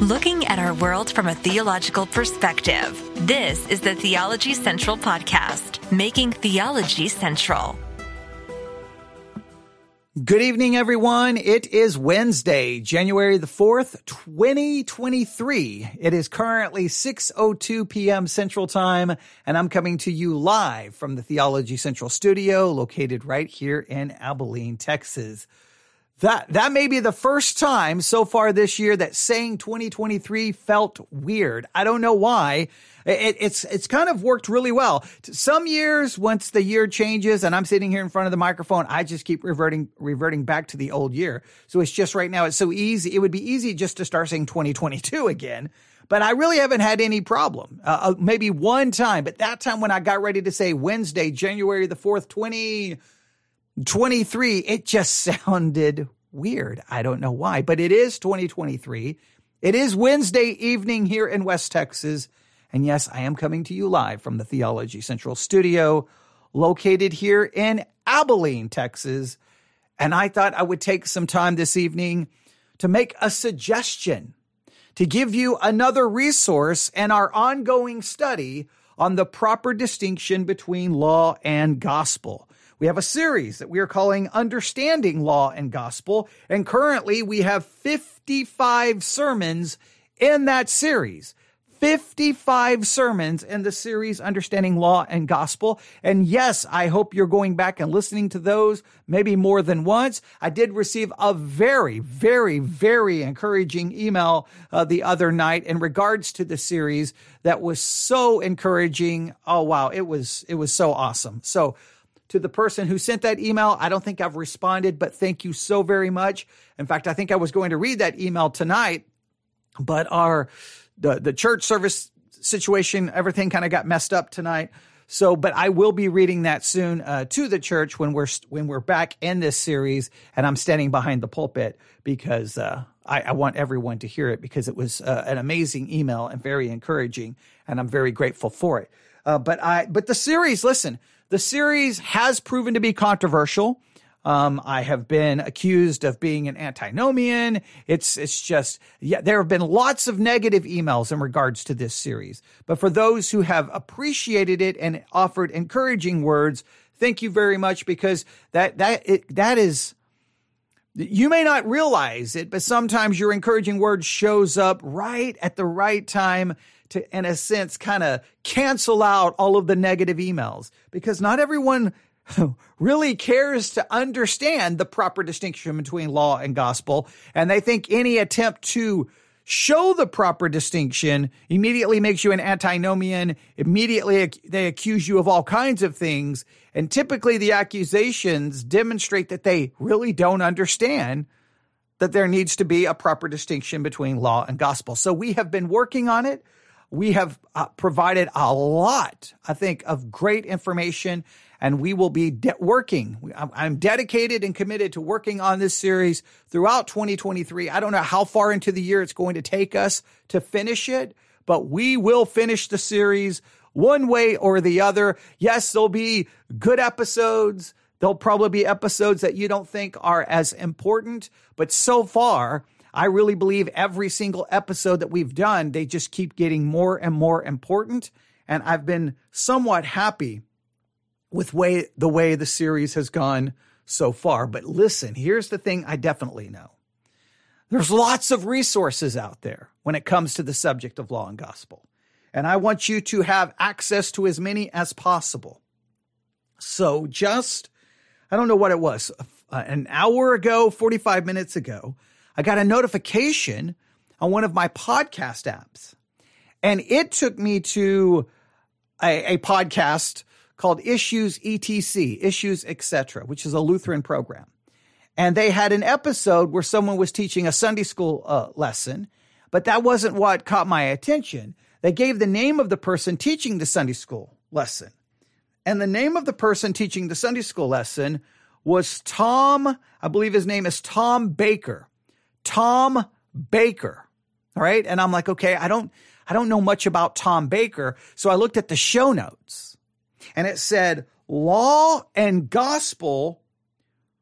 Looking at our world from a theological perspective, this is the Theology Central Podcast, making theology central. Good evening, everyone. It is Wednesday, January the 4th, 2023. It is currently 6.02 p.m. Central Time, and I'm coming to you live from the Theology Central studio located right here in Abilene, Texas. That that may be the first time so far this year that saying 2023 felt weird. I don't know why. It, it's it's kind of worked really well. Some years, once the year changes, and I'm sitting here in front of the microphone, I just keep reverting reverting back to the old year. So it's just right now. It's so easy. It would be easy just to start saying 2022 again. But I really haven't had any problem. Uh, uh maybe one time, but that time when I got ready to say Wednesday, January the fourth, 2023, it just sounded weird. I don't know why, but it is 2023. It is Wednesday evening here in West Texas. And yes, I am coming to you live from the Theology Central studio located here in Abilene, Texas. And I thought I would take some time this evening to make a suggestion to give you another resource in our ongoing study on the proper distinction between law and gospel. We have a series that we are calling Understanding Law and Gospel, and currently we have 55 sermons in that series. 55 sermons in the series Understanding Law and Gospel. And yes, I hope you're going back and listening to those maybe more than once. I did receive a very, very, very encouraging email uh, the other night in regards to the series that was so encouraging. Oh, wow. It was, it was so awesome. So to the person who sent that email. I don't think I've responded, but thank you so very much. In fact, I think I was going to read that email tonight, but our the the church service situation, everything kind of got messed up tonight. So, but I will be reading that soon uh, to the church when we're when we're back in this series, and I'm standing behind the pulpit because uh, I, I, want everyone to hear it because it was uh, an amazing email and very encouraging, and I'm very grateful for it. Uh, but I but the series, listen, the series has proven to be controversial. Um, I have been accused of being an antinomian. It's it's just yeah. There have been lots of negative emails in regards to this series, but for those who have appreciated it and offered encouraging words, thank you very much because that that it, that is. You may not realize it, but sometimes your encouraging word shows up right at the right time to, in a sense, kind of cancel out all of the negative emails because not everyone really cares to understand the proper distinction between law and gospel. And they think any attempt to show the proper distinction immediately makes you an antinomian. Immediately they accuse you of all kinds of things. And typically the accusations demonstrate that they really don't understand that there needs to be a proper distinction between law and gospel. So we have been working on it we have uh, provided a lot, I think, of great information, and we will be de- working. I'm dedicated and committed to working on this series throughout 2023. I don't know how far into the year it's going to take us to finish it, but we will finish the series one way or the other. Yes, there'll be good episodes. There'll probably be episodes that you don't think are as important, but so far, I really believe every single episode that we've done, they just keep getting more and more important. And I've been somewhat happy with way the way the series has gone so far. But listen, here's the thing I definitely know. There's lots of resources out there when it comes to the subject of law and gospel. And I want you to have access to as many as possible. So just, I don't know what it was, uh, an hour ago, 45 minutes ago, I got a notification on one of my podcast apps and it took me to a, a podcast called Issues ETC, Issues Etc., which is a Lutheran program. And they had an episode where someone was teaching a Sunday school uh, lesson, but that wasn't what caught my attention. They gave the name of the person teaching the Sunday school lesson. And the name of the person teaching the Sunday school lesson was Tom, I believe his name is Tom Baker. Tom Baker. All right. And I'm like, okay, I don't, I don't know much about Tom Baker. So I looked at the show notes and it said law and gospel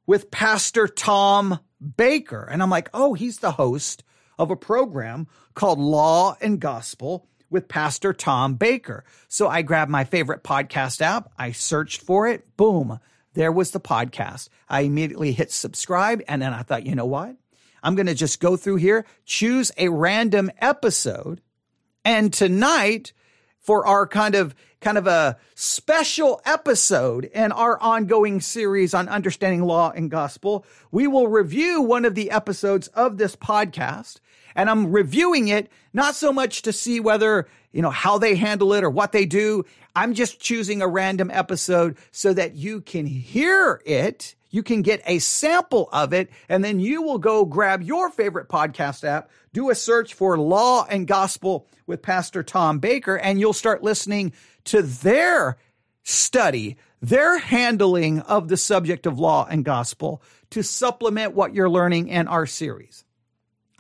with Pastor Tom Baker. And I'm like, oh, he's the host of a program called Law and Gospel with Pastor Tom Baker. So I grabbed my favorite podcast app, I searched for it, boom, there was the podcast. I immediately hit subscribe, and then I thought, you know what? I'm going to just go through here, choose a random episode, and tonight, for our kind of kind of a special episode in our ongoing series on understanding law and gospel, we will review one of the episodes of this podcast. And I'm reviewing it not so much to see whether, you know, how they handle it or what they do. I'm just choosing a random episode so that you can hear it you can get a sample of it, and then you will go grab your favorite podcast app, do a search for Law and Gospel with Pastor Tom Baker, and you'll start listening to their study, their handling of the subject of law and gospel to supplement what you're learning in our series.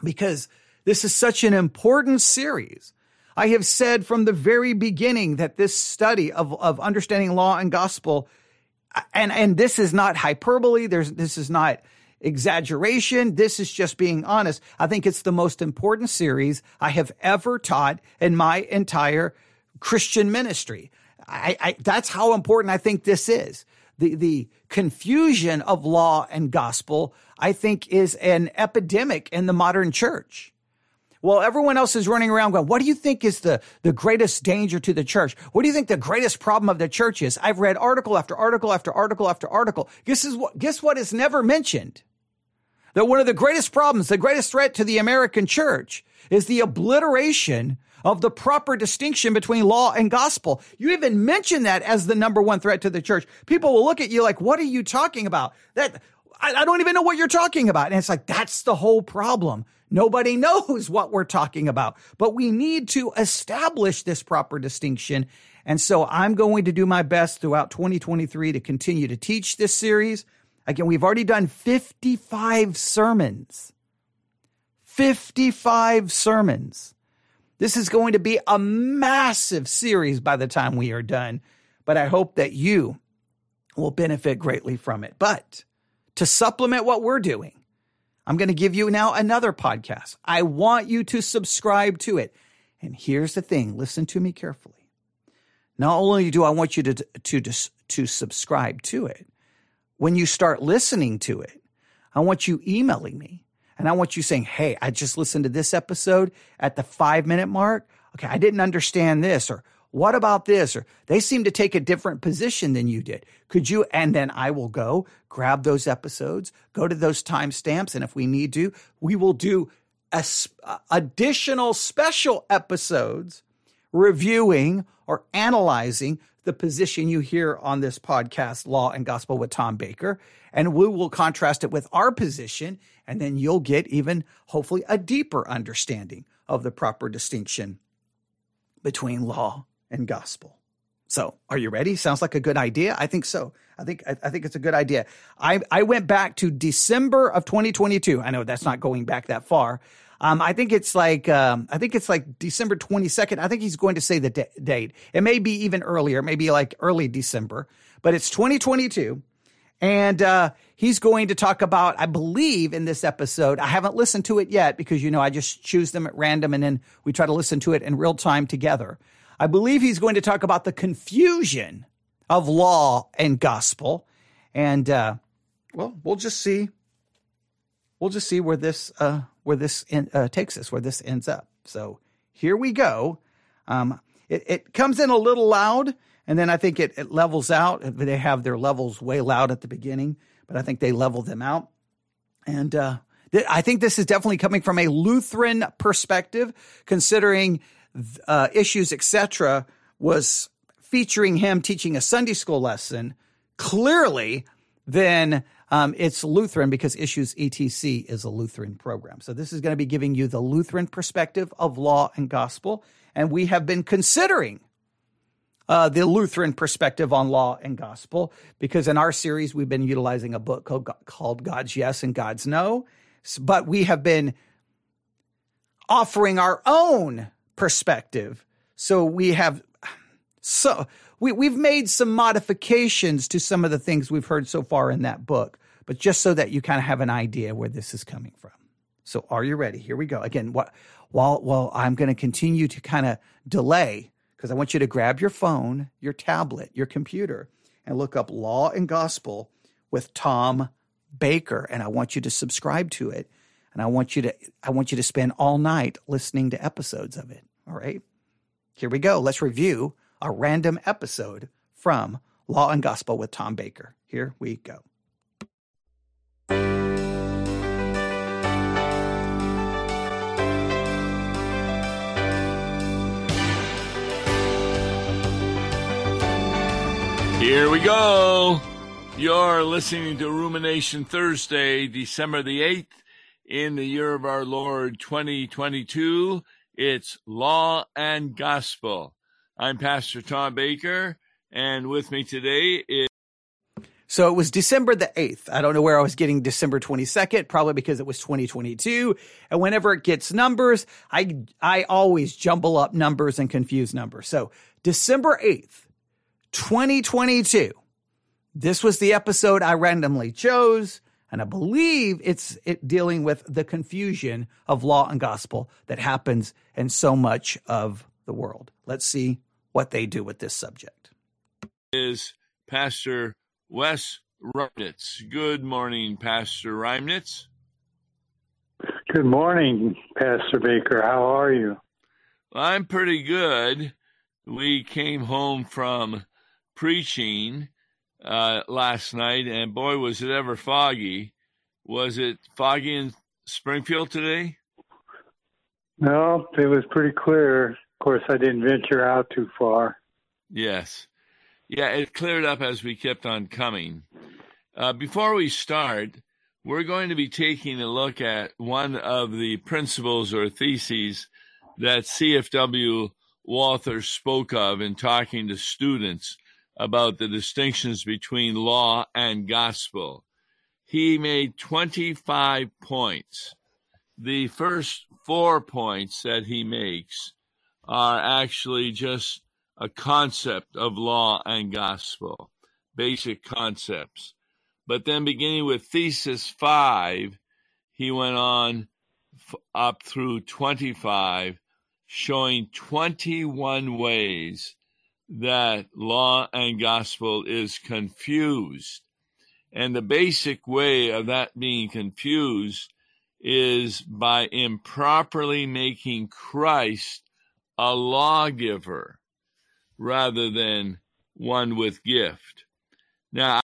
Because this is such an important series. I have said from the very beginning that this study of, of understanding law and gospel and and this is not hyperbole. There's this is not exaggeration. This is just being honest. I think it's the most important series I have ever taught in my entire Christian ministry. I, I, that's how important I think this is. The the confusion of law and gospel, I think, is an epidemic in the modern church. Well, everyone else is running around going, what do you think is the, the greatest danger to the church? What do you think the greatest problem of the church is? I've read article after article after article after article. Guess is what, guess what is never mentioned? That one of the greatest problems, the greatest threat to the American church is the obliteration of the proper distinction between law and gospel. You even mention that as the number one threat to the church. People will look at you like, what are you talking about? That, I, I don't even know what you're talking about. And it's like, that's the whole problem. Nobody knows what we're talking about, but we need to establish this proper distinction. And so I'm going to do my best throughout 2023 to continue to teach this series. Again, we've already done 55 sermons. 55 sermons. This is going to be a massive series by the time we are done, but I hope that you will benefit greatly from it. But to supplement what we're doing, I'm going to give you now another podcast. I want you to subscribe to it. And here's the thing listen to me carefully. Not only do I want you to, to, to, subscribe to it, when you start listening to it, I want you emailing me and I want you saying, Hey, I just listened to this episode at the five minute mark. Okay, I didn't understand this, or what about this? Or they seem to take a different position than you did. Could you? And then I will go grab those episodes, go to those timestamps. And if we need to, we will do a, additional special episodes reviewing or analyzing the position you hear on this podcast, Law and Gospel with Tom Baker. And we will contrast it with our position. And then you'll get even, hopefully, a deeper understanding of the proper distinction between law and gospel. So, are you ready? Sounds like a good idea. I think so. I think I, I, think it's a good idea. I I went back to December of 2022. I know that's not going back that far. Um, I think it's like um, I think it's like December 22nd. I think he's going to say the d- date. It may be even earlier, maybe like early December, but it's 2022. And uh, he's going to talk about, I believe, in this episode. I haven't listened to it yet because, you know, I just choose them at random and then we try to listen to it in real time together. I believe he's going to talk about the confusion of law and gospel. And, uh, well, we'll just see. We'll just see where this, uh, where this in, uh, takes us, where this ends up. So here we go. Um, it, it comes in a little loud, and then I think it, it levels out. They have their levels way loud at the beginning, but I think they level them out. And uh, th- I think this is definitely coming from a Lutheran perspective, considering uh, issues, etc., was featuring him teaching a Sunday school lesson, clearly, then um, it's Lutheran because Issues ETC is a Lutheran program. So this is going to be giving you the Lutheran perspective of law and gospel. And we have been considering uh, the Lutheran perspective on law and gospel because in our series, we've been utilizing a book called, called God's Yes and God's No. But we have been offering our own perspective. So we have so we, we've made some modifications to some of the things we've heard so far in that book, but just so that you kind of have an idea where this is coming from. So are you ready? Here we go. Again, what, while, while I'm going to continue to kind of delay, because I want you to grab your phone, your tablet, your computer, and look up Law and Gospel with Tom Baker. And I want you to subscribe to it. And I want you to, I want you to spend all night listening to episodes of it. All right. Here we go. Let's review a random episode from Law and Gospel with Tom Baker. Here we go. Here we go. You're listening to Rumination Thursday, December the 8th, in the year of our Lord 2022. It's Law and Gospel. I'm Pastor Tom Baker, and with me today is. So it was December the 8th. I don't know where I was getting December 22nd, probably because it was 2022. And whenever it gets numbers, I, I always jumble up numbers and confuse numbers. So December 8th, 2022. This was the episode I randomly chose, and I believe it's it dealing with the confusion of law and gospel that happens in so much of the world. Let's see what they do with this subject. Is Pastor Wes Reimnitz. Good morning, Pastor Reimnitz. Good morning, Pastor Baker. How are you? I'm pretty good. We came home from preaching uh, last night, and boy, was it ever foggy. Was it foggy in Springfield today? No, it was pretty clear. Of course, I didn't venture out too far. Yes. Yeah, it cleared up as we kept on coming. Uh, before we start, we're going to be taking a look at one of the principles or theses that CFW Walther spoke of in talking to students about the distinctions between law and gospel. He made 25 points. The first four points that he makes are actually just a concept of law and gospel, basic concepts. But then, beginning with thesis five, he went on up through 25, showing 21 ways that law and gospel is confused. And the basic way of that being confused is by improperly making Christ a lawgiver rather than one with gift. Now,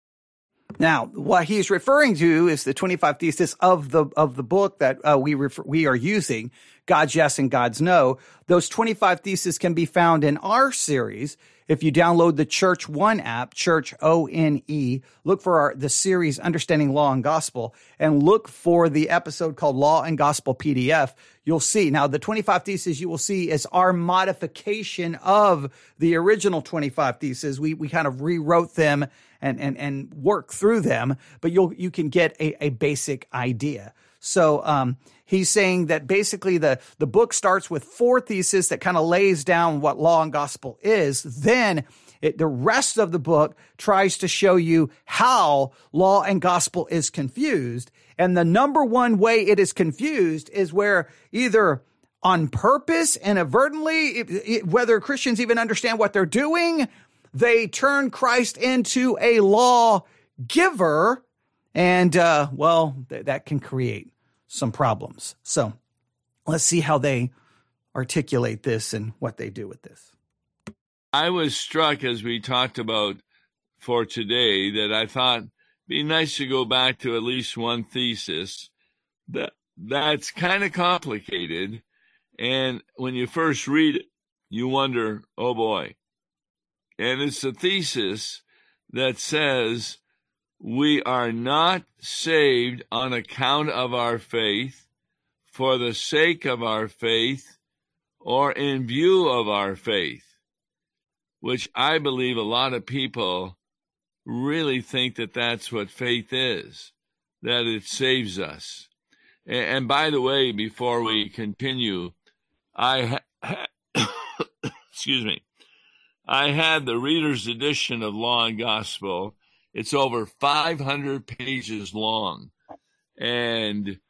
now, what he's referring to is the 25 thesis of the of the book that uh, we refer, we are using, God's Yes and God's No. Those 25 theses can be found in our series if you download the Church One app, Church O N E, look for our, the series Understanding Law and Gospel and look for the episode called Law and Gospel PDF. You'll see. Now, the 25 theses you will see is our modification of the original 25 theses. We, we kind of rewrote them and, and, and work through them, but you'll, you can get a, a basic idea. So, um, he's saying that basically the, the book starts with four theses that kind of lays down what law and gospel is. Then it, the rest of the book tries to show you how law and gospel is confused. And the number one way it is confused is where either on purpose, inadvertently, it, it, whether Christians even understand what they're doing, they turn Christ into a law giver. And, uh, well, th- that can create some problems. So let's see how they articulate this and what they do with this. I was struck as we talked about for today that I thought be nice to go back to at least one thesis that that's kind of complicated and when you first read it you wonder oh boy and it's a thesis that says we are not saved on account of our faith, for the sake of our faith, or in view of our faith, which I believe a lot of people really think that that's what faith is, that it saves us. And, by the way, before we continue, I ha- excuse me, I had the reader's edition of Law and Gospel it's over 500 pages long. And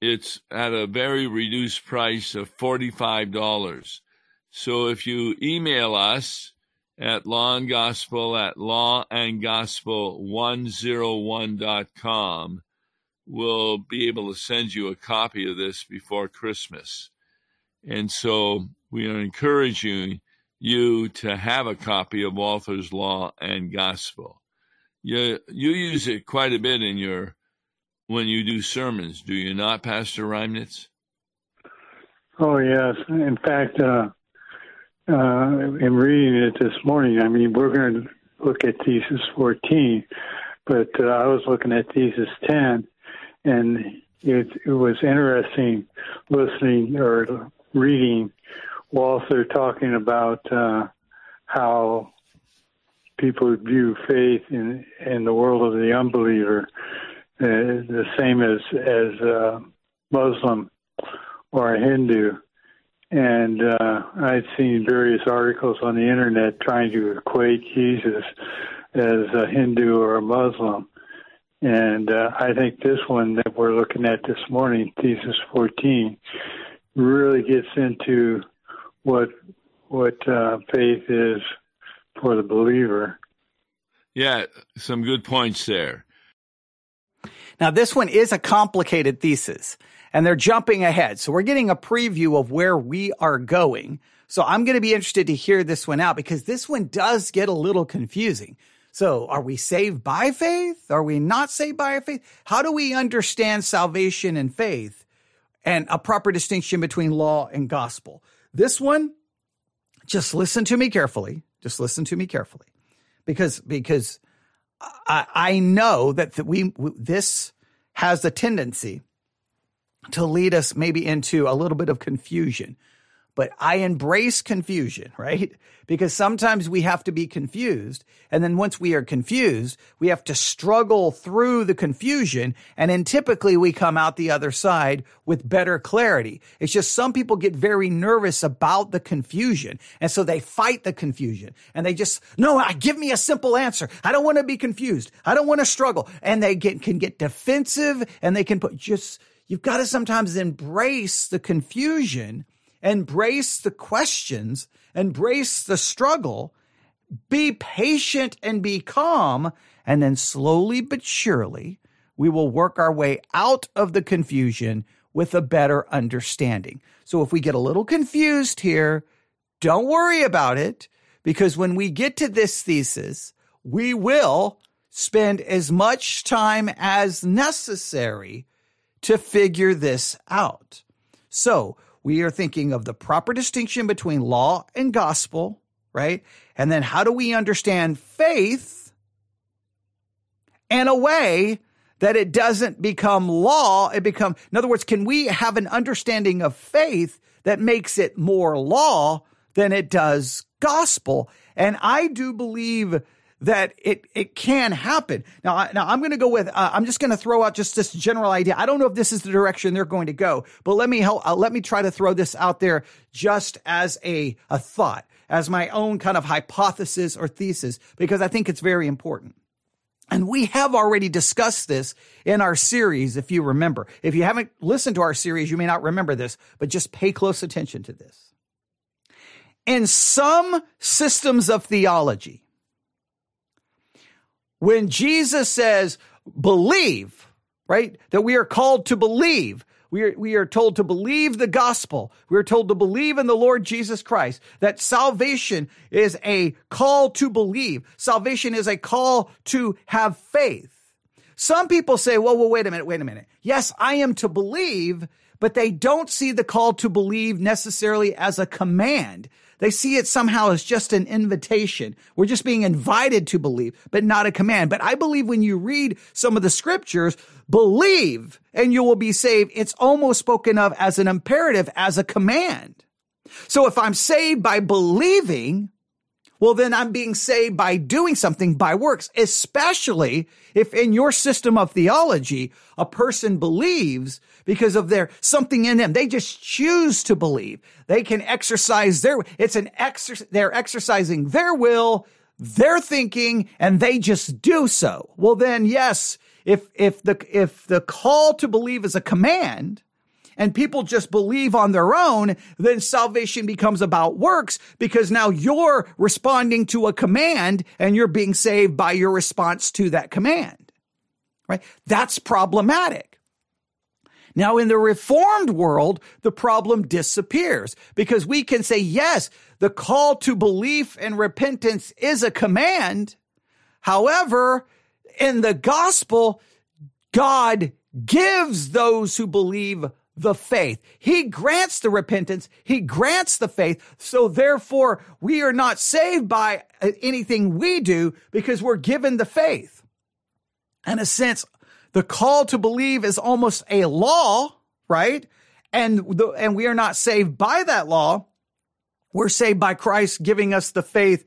it's at a very reduced price of $45. So if you email us at law and gospel at lawandgospel101.com, we'll be able to send you a copy of this before Christmas. And so we are encouraging you to have a copy of Walther's Law and Gospel. You, you use it quite a bit in your when you do sermons, do you not, Pastor Reimnitz? Oh yes. In fact, uh, uh, in reading it this morning, I mean, we're going to look at thesis 14, but uh, I was looking at thesis 10, and it, it was interesting listening or reading Walther talking about uh, how people view faith in in the world of the unbeliever uh, the same as as a Muslim or a Hindu. And uh, I'd seen various articles on the internet trying to equate Jesus as a Hindu or a Muslim. And uh, I think this one that we're looking at this morning, thesis 14, really gets into what what uh, faith is for the believer. Yeah, some good points there. Now, this one is a complicated thesis and they're jumping ahead. So we're getting a preview of where we are going. So I'm going to be interested to hear this one out because this one does get a little confusing. So are we saved by faith? Are we not saved by faith? How do we understand salvation and faith and a proper distinction between law and gospel? This one, just listen to me carefully. Just listen to me carefully because, because I, I know that we, this has a tendency to lead us maybe into a little bit of confusion. But I embrace confusion, right? Because sometimes we have to be confused. And then once we are confused, we have to struggle through the confusion. And then typically we come out the other side with better clarity. It's just some people get very nervous about the confusion. And so they fight the confusion and they just, no, give me a simple answer. I don't want to be confused. I don't want to struggle. And they get, can get defensive and they can put just, you've got to sometimes embrace the confusion embrace the questions, embrace the struggle, be patient and be calm, and then slowly but surely we will work our way out of the confusion with a better understanding. So if we get a little confused here, don't worry about it because when we get to this thesis, we will spend as much time as necessary to figure this out. So we are thinking of the proper distinction between law and gospel, right? And then how do we understand faith in a way that it doesn't become law? It become, in other words, can we have an understanding of faith that makes it more law than it does gospel? And I do believe that it it can happen. Now, I, now I'm going to go with uh, I'm just going to throw out just this general idea. I don't know if this is the direction they're going to go, but let me help. Uh, let me try to throw this out there just as a a thought, as my own kind of hypothesis or thesis, because I think it's very important. And we have already discussed this in our series, if you remember. If you haven't listened to our series, you may not remember this, but just pay close attention to this. In some systems of theology, when Jesus says, believe, right? That we are called to believe. We are, we are told to believe the gospel. We are told to believe in the Lord Jesus Christ. That salvation is a call to believe. Salvation is a call to have faith. Some people say, well, well, wait a minute, wait a minute. Yes, I am to believe, but they don't see the call to believe necessarily as a command. They see it somehow as just an invitation. We're just being invited to believe, but not a command. But I believe when you read some of the scriptures, believe and you will be saved. It's almost spoken of as an imperative, as a command. So if I'm saved by believing, well, then I'm being saved by doing something by works, especially if in your system of theology, a person believes because of their something in them. They just choose to believe. They can exercise their, it's an exercise, they're exercising their will, their thinking, and they just do so. Well, then, yes, if, if the, if the call to believe is a command, and people just believe on their own, then salvation becomes about works because now you're responding to a command and you're being saved by your response to that command. Right? That's problematic. Now, in the reformed world, the problem disappears because we can say, yes, the call to belief and repentance is a command. However, in the gospel, God gives those who believe the faith. He grants the repentance. He grants the faith. So therefore, we are not saved by uh, anything we do because we're given the faith. In a sense, the call to believe is almost a law, right? And the, and we are not saved by that law. We're saved by Christ giving us the faith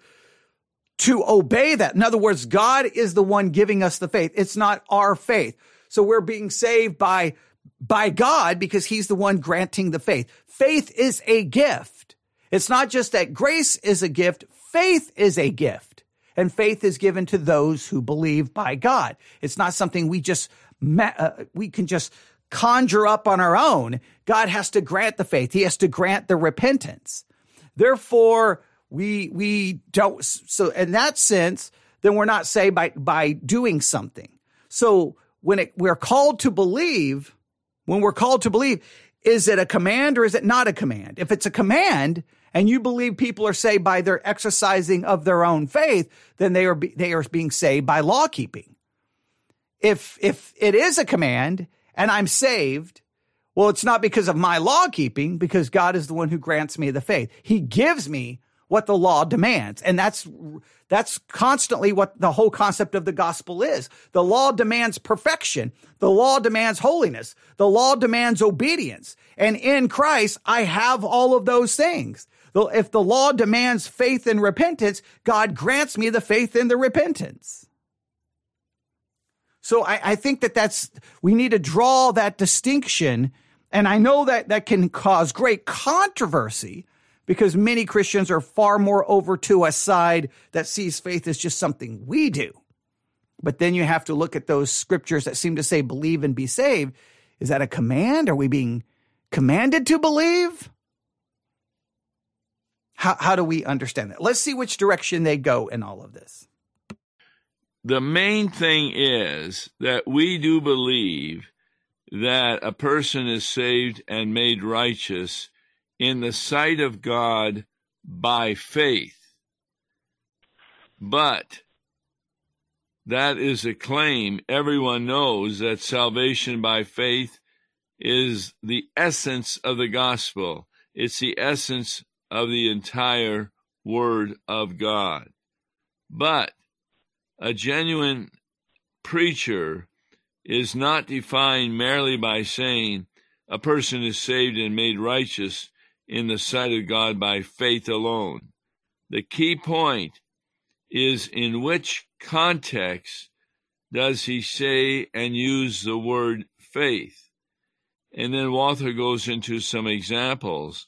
to obey that. In other words, God is the one giving us the faith. It's not our faith. So we're being saved by, by God because he's the one granting the faith. Faith is a gift. It's not just that grace is a gift. Faith is a gift and faith is given to those who believe by God. It's not something we just, uh, we can just conjure up on our own. God has to grant the faith. He has to grant the repentance. Therefore, we, we don't, so in that sense, then we're not saved by, by doing something. So when it, we're called to believe, when we're called to believe, is it a command or is it not a command? If it's a command and you believe people are saved by their exercising of their own faith, then they are, be, they are being saved by law keeping. If, if it is a command and I'm saved, well, it's not because of my law keeping, because God is the one who grants me the faith. He gives me what the law demands. And that's, that's constantly what the whole concept of the gospel is. The law demands perfection. The law demands holiness. The law demands obedience. And in Christ, I have all of those things. If the law demands faith and repentance, God grants me the faith and the repentance. So I, I think that that's, we need to draw that distinction. And I know that that can cause great controversy because many Christians are far more over to a side that sees faith as just something we do. But then you have to look at those scriptures that seem to say believe and be saved. Is that a command? Are we being commanded to believe? How, how do we understand that? Let's see which direction they go in all of this. The main thing is that we do believe that a person is saved and made righteous in the sight of God by faith. But that is a claim. Everyone knows that salvation by faith is the essence of the gospel. It's the essence of the entire Word of God. But a genuine preacher is not defined merely by saying a person is saved and made righteous in the sight of God by faith alone. The key point is in which context does he say and use the word faith? And then Walther goes into some examples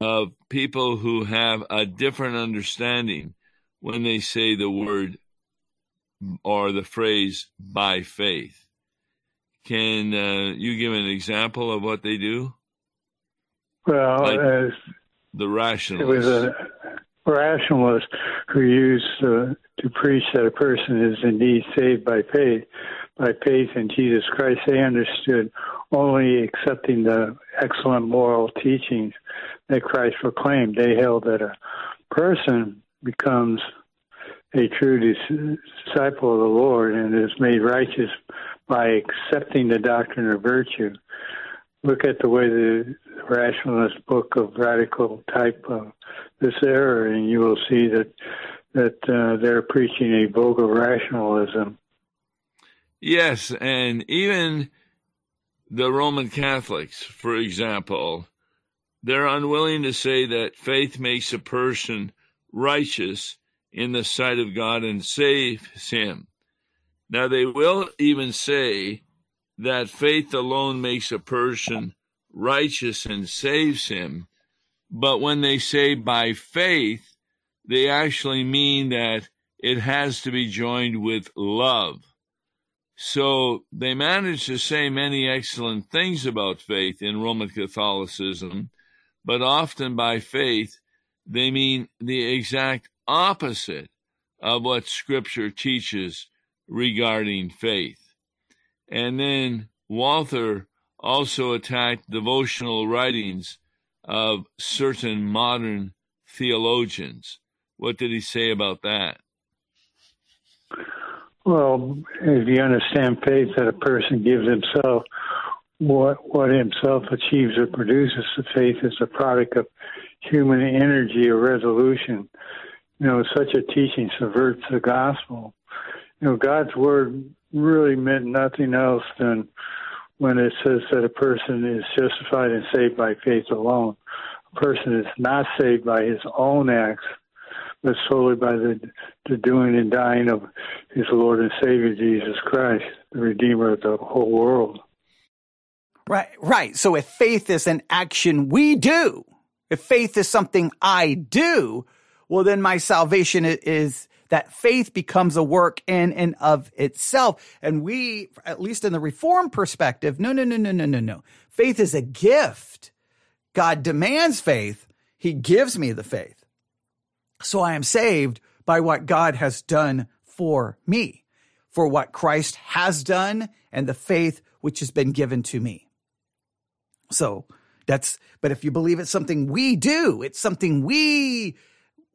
of people who have a different understanding when they say the word or the phrase by faith. Can uh, you give an example of what they do? Well, like the rationalist. It was a rationalist who used uh, to preach that a person is indeed saved by faith, by faith in Jesus Christ. They understood only accepting the excellent moral teachings that Christ proclaimed. They held that a person becomes a true disciple of the Lord and is made righteous by accepting the doctrine of virtue look at the way the rationalist book of radical type of this error, and you will see that that uh, they're preaching a vulgar rationalism. Yes, and even the Roman Catholics, for example, they're unwilling to say that faith makes a person righteous in the sight of God and saves him. Now, they will even say that faith alone makes a person righteous and saves him. But when they say by faith, they actually mean that it has to be joined with love. So they manage to say many excellent things about faith in Roman Catholicism, but often by faith, they mean the exact opposite of what Scripture teaches regarding faith. And then Walther also attacked devotional writings of certain modern theologians. What did he say about that? Well, if you understand faith that a person gives himself, what what himself achieves or produces, the faith is a product of human energy or resolution. You know, such a teaching subverts the gospel. You know, God's word really meant nothing else than when it says that a person is justified and saved by faith alone. A person is not saved by his own acts, but solely by the, the doing and dying of his Lord and Savior Jesus Christ, the Redeemer of the whole world. Right, right. So if faith is an action we do, if faith is something I do, well, then my salvation is that faith becomes a work in and of itself. And we, at least in the reform perspective, no, no, no, no, no, no, no. Faith is a gift. God demands faith. He gives me the faith. So I am saved by what God has done for me, for what Christ has done and the faith which has been given to me. So that's, but if you believe it's something we do, it's something we,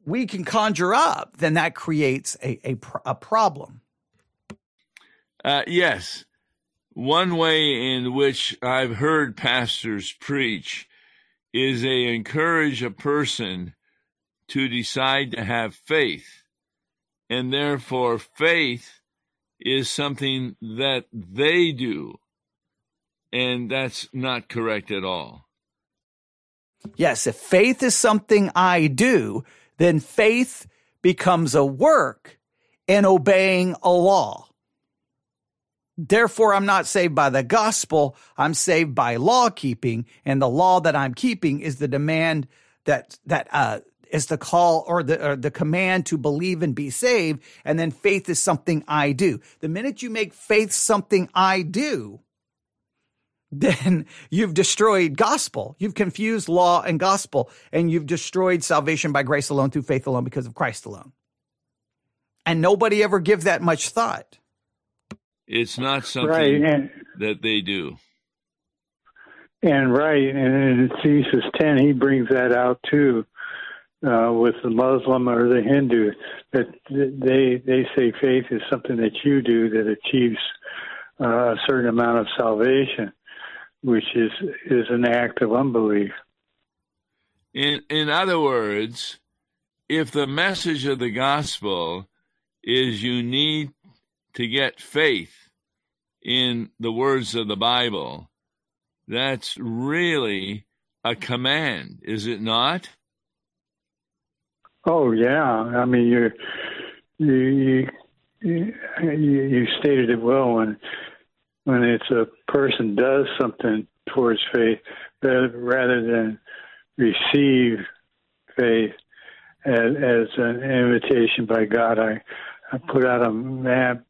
we can conjure up, then that creates a, a, a problem. Uh, yes. One way in which I've heard pastors preach is they encourage a person to decide to have faith. And therefore, faith is something that they do. And that's not correct at all. Yes, if faith is something I do, then faith becomes a work in obeying a law. Therefore, I'm not saved by the gospel. I'm saved by law keeping. And the law that I'm keeping is the demand that, that, uh, is the call or the or the command to believe and be saved and then faith is something I do. The minute you make faith something I do, then you've destroyed gospel. You've confused law and gospel and you've destroyed salvation by grace alone through faith alone because of Christ alone. And nobody ever gives that much thought. It's not something right. that they do. And right, and in Ephesians 10, he brings that out too uh, with the Muslim or the Hindu that they they say faith is something that you do that achieves uh, a certain amount of salvation, which is is an act of unbelief. In in other words, if the message of the gospel is you need to get faith in the words of the Bible, that's really a command, is it not? Oh yeah, I mean you you you, you stated it well when when it's a person does something towards faith rather than receive faith as, as an invitation by God. I, I put out a map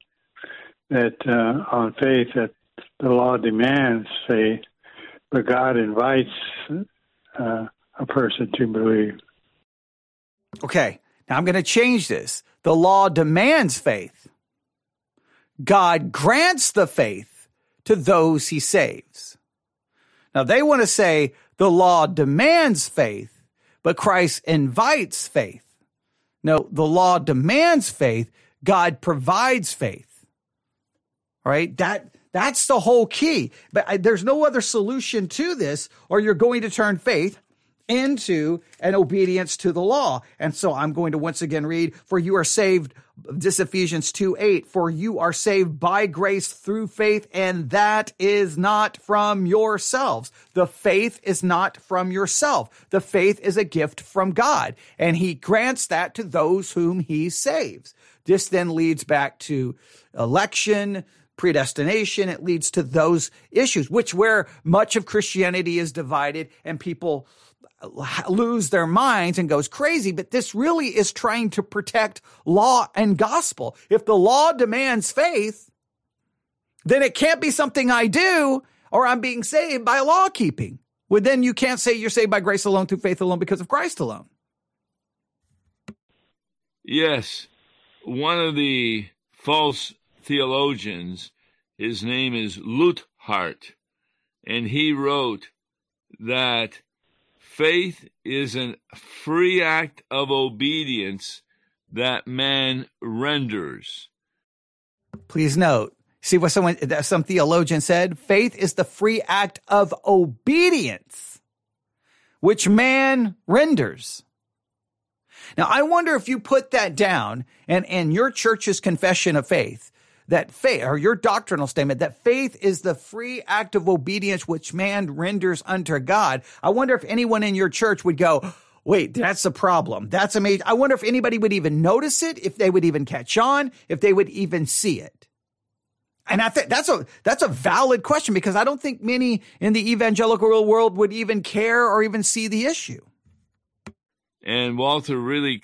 that uh, on faith that the law demands faith, but God invites uh, a person to believe. Okay, now I'm going to change this. The law demands faith. God grants the faith to those he saves. Now they want to say the law demands faith, but Christ invites faith. No, the law demands faith. God provides faith. All right. That, that's the whole key. But I, there's no other solution to this, or you're going to turn faith into an obedience to the law. And so I'm going to once again read, for you are saved, this Ephesians 2 8, for you are saved by grace through faith, and that is not from yourselves. The faith is not from yourself. The faith is a gift from God, and He grants that to those whom He saves. This then leads back to election, predestination. It leads to those issues, which where much of Christianity is divided and people lose their minds and goes crazy, but this really is trying to protect law and gospel. If the law demands faith, then it can't be something I do or I'm being saved by law keeping. Well, then you can't say you're saved by grace alone through faith alone because of Christ alone. Yes. One of the false theologians, his name is Luthardt, and he wrote that faith is a free act of obedience that man renders. Please note, see what someone, some theologian said? Faith is the free act of obedience, which man renders. Now, I wonder if you put that down and, and your church's confession of faith, that faith, or your doctrinal statement, that faith is the free act of obedience which man renders unto God. I wonder if anyone in your church would go, wait, that's a problem. That's amazing. I wonder if anybody would even notice it, if they would even catch on, if they would even see it. And I think that's a that's a valid question because I don't think many in the evangelical world would even care or even see the issue. And Walther really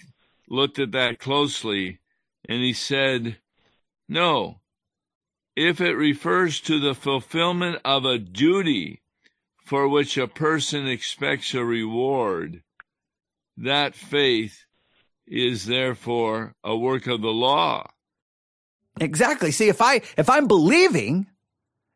looked at that closely and he said, No, if it refers to the fulfillment of a duty for which a person expects a reward, that faith is therefore a work of the law. Exactly. See, if I if I'm believing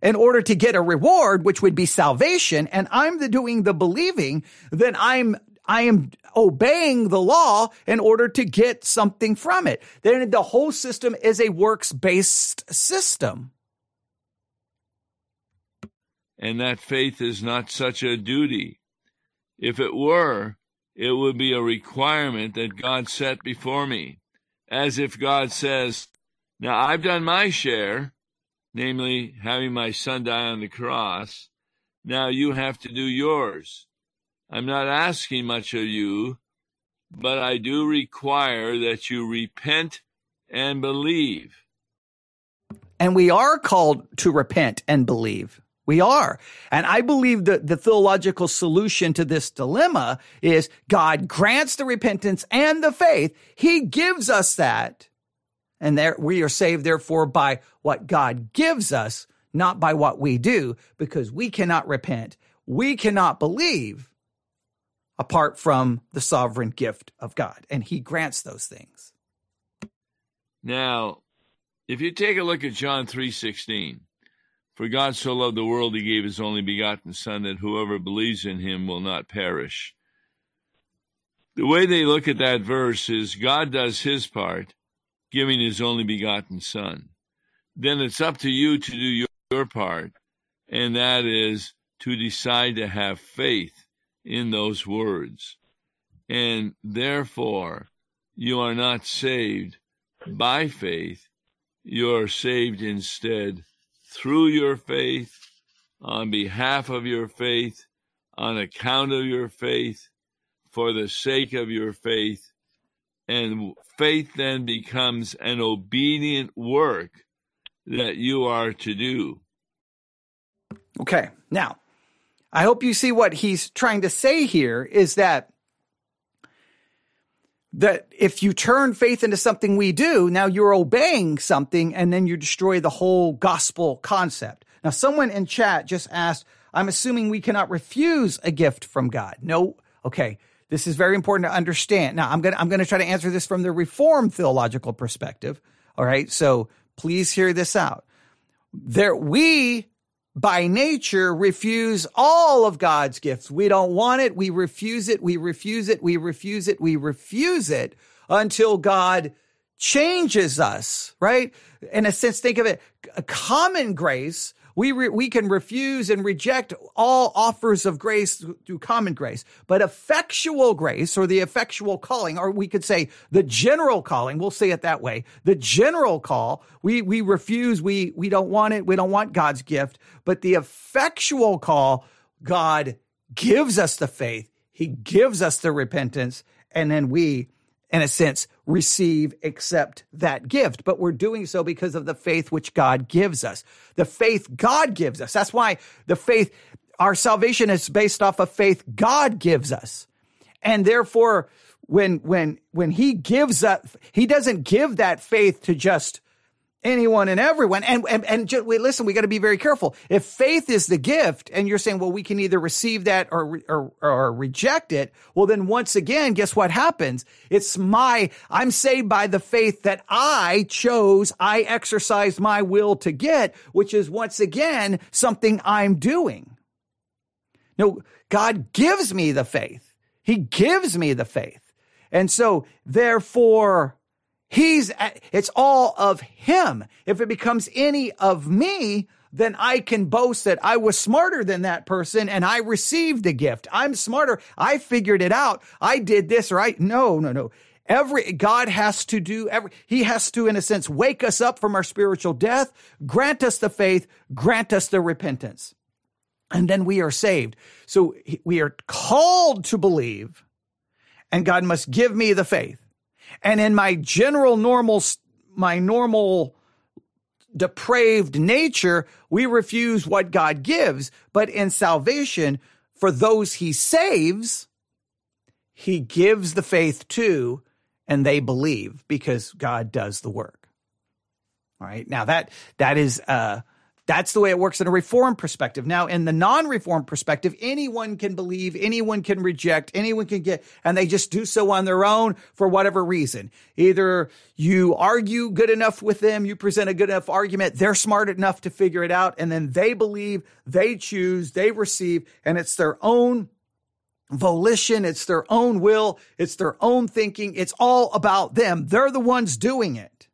in order to get a reward, which would be salvation, and I'm the doing the believing, then I'm I am obeying the law in order to get something from it. Then the whole system is a works based system. And that faith is not such a duty. If it were, it would be a requirement that God set before me, as if God says, Now I've done my share, namely having my son die on the cross. Now you have to do yours. I'm not asking much of you, but I do require that you repent and believe. And we are called to repent and believe. We are. And I believe that the theological solution to this dilemma is God grants the repentance and the faith. He gives us that. And there we are saved therefore by what God gives us, not by what we do, because we cannot repent. We cannot believe apart from the sovereign gift of God. And he grants those things. Now, if you take a look at John 3:16, for God so loved the world he gave his only begotten son that whoever believes in him will not perish. The way they look at that verse is God does his part, giving his only begotten son. Then it's up to you to do your, your part, and that is to decide to have faith in those words. And therefore, you are not saved by faith. You are saved instead through your faith, on behalf of your faith, on account of your faith, for the sake of your faith. And faith then becomes an obedient work that you are to do. Okay, now I hope you see what he's trying to say here is that that if you turn faith into something we do, now you're obeying something and then you destroy the whole gospel concept. Now, someone in chat just asked, I'm assuming we cannot refuse a gift from God. No. Okay. This is very important to understand. Now, I'm going to, I'm going to try to answer this from the reformed theological perspective. All right. So please hear this out. There, we by nature refuse all of God's gifts. We don't want it. We refuse it. We refuse it. We refuse it. We refuse it until God changes us, right? In a sense, think of it, a common grace we, re- we can refuse and reject all offers of grace through common grace, but effectual grace or the effectual calling, or we could say the general calling, we'll say it that way. The general call, we, we refuse, we, we don't want it, we don't want God's gift, but the effectual call, God gives us the faith, He gives us the repentance, and then we in a sense, receive, accept that gift. But we're doing so because of the faith which God gives us. The faith God gives us. That's why the faith, our salvation is based off of faith God gives us. And therefore, when, when, when he gives up, he doesn't give that faith to just anyone and everyone. And, and, and just, wait, listen, we got to be very careful. If faith is the gift and you're saying, well, we can either receive that or, or, or reject it. Well, then once again, guess what happens? It's my, I'm saved by the faith that I chose. I exercised my will to get, which is once again something I'm doing. No, God gives me the faith. He gives me the faith. And so therefore, He's, it's all of him. If it becomes any of me, then I can boast that I was smarter than that person and I received a gift. I'm smarter. I figured it out. I did this right. No, no, no. Every God has to do every he has to in a sense wake us up from our spiritual death, grant us the faith, grant us the repentance. And then we are saved. So we are called to believe and God must give me the faith. And in my general normal, my normal depraved nature, we refuse what God gives. But in salvation, for those he saves, he gives the faith to, and they believe because God does the work. All right. Now that, that is, uh, that's the way it works in a reform perspective. Now, in the non reform perspective, anyone can believe, anyone can reject, anyone can get, and they just do so on their own for whatever reason. Either you argue good enough with them, you present a good enough argument, they're smart enough to figure it out, and then they believe, they choose, they receive, and it's their own volition, it's their own will, it's their own thinking, it's all about them. They're the ones doing it.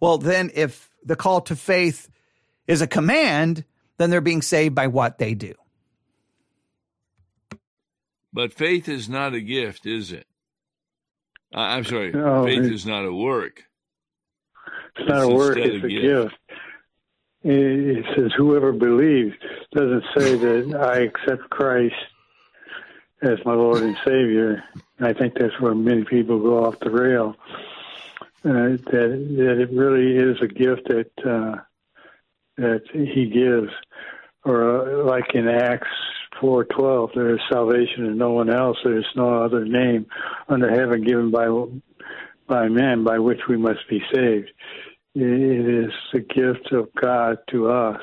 Well, then if the call to faith is a command, then they're being saved by what they do. But faith is not a gift, is it? Uh, I'm sorry, no, faith is not a work. It's not it's a work, it's a gift. gift. It says, whoever believes doesn't say that I accept Christ as my Lord and Savior. I think that's where many people go off the rail uh, that that it really is a gift that uh, that He gives, or uh, like in Acts four twelve, there is salvation in no one else. There is no other name under heaven given by by men by which we must be saved. It is a gift of God to us.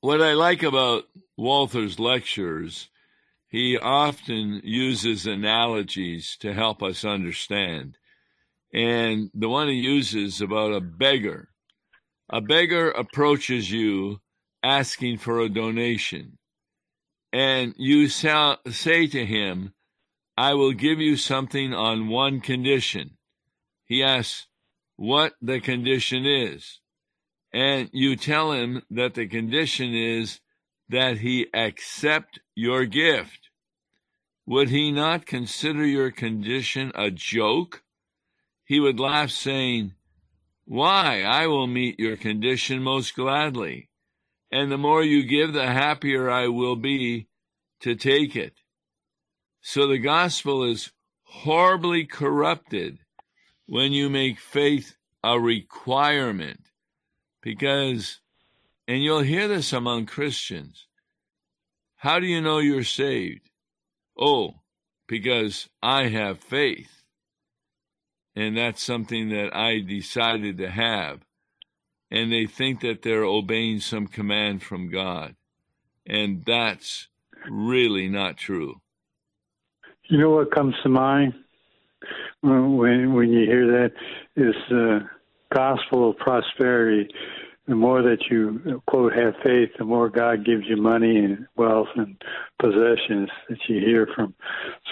What I like about Walther's lectures, he often uses analogies to help us understand. And the one he uses about a beggar. A beggar approaches you asking for a donation, and you say to him, I will give you something on one condition. He asks what the condition is, and you tell him that the condition is that he accept your gift. Would he not consider your condition a joke? He would laugh, saying, Why, I will meet your condition most gladly, and the more you give, the happier I will be to take it. So the gospel is horribly corrupted when you make faith a requirement, because, and you'll hear this among Christians, how do you know you're saved? Oh, because I have faith and that's something that I decided to have. And they think that they're obeying some command from God. And that's really not true. You know what comes to mind when when you hear that is the gospel of prosperity. The more that you quote have faith, the more God gives you money and wealth and possessions that you hear from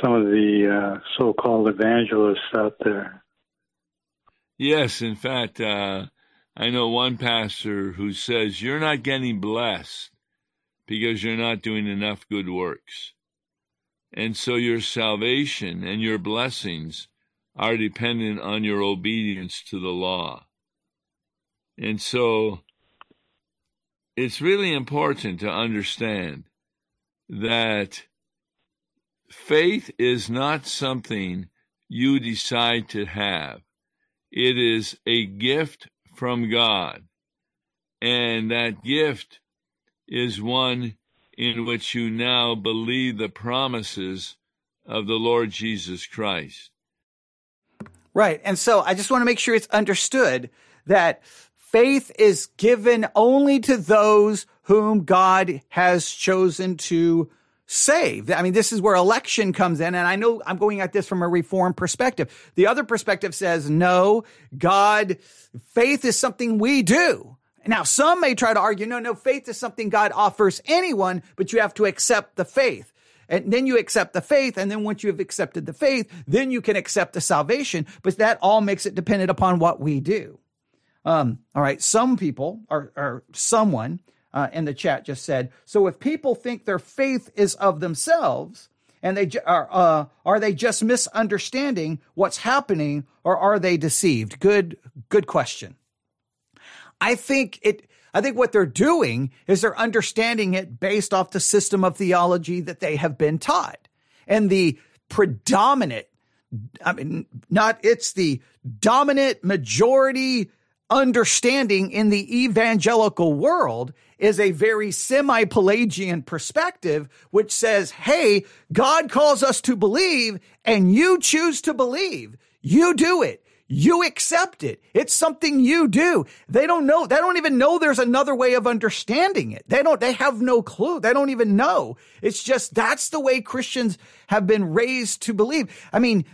some of the uh, so-called evangelists out there. Yes, in fact, uh, I know one pastor who says you're not getting blessed because you're not doing enough good works. And so your salvation and your blessings are dependent on your obedience to the law. And so it's really important to understand that faith is not something you decide to have. It is a gift from God. And that gift is one in which you now believe the promises of the Lord Jesus Christ. Right. And so I just want to make sure it's understood that faith is given only to those whom God has chosen to save. I mean, this is where election comes in. And I know I'm going at this from a reform perspective. The other perspective says, no, God, faith is something we do. Now, some may try to argue, no, no, faith is something God offers anyone, but you have to accept the faith. And then you accept the faith. And then once you have accepted the faith, then you can accept the salvation. But that all makes it dependent upon what we do. Um, all right. Some people or, or someone uh, in the chat just said, so if people think their faith is of themselves, and they are uh, are they just misunderstanding what's happening, or are they deceived? Good, good question. I think it. I think what they're doing is they're understanding it based off the system of theology that they have been taught, and the predominant. I mean, not it's the dominant majority understanding in the evangelical world is a very semi Pelagian perspective, which says, Hey, God calls us to believe and you choose to believe. You do it. You accept it. It's something you do. They don't know. They don't even know there's another way of understanding it. They don't, they have no clue. They don't even know. It's just that's the way Christians have been raised to believe. I mean,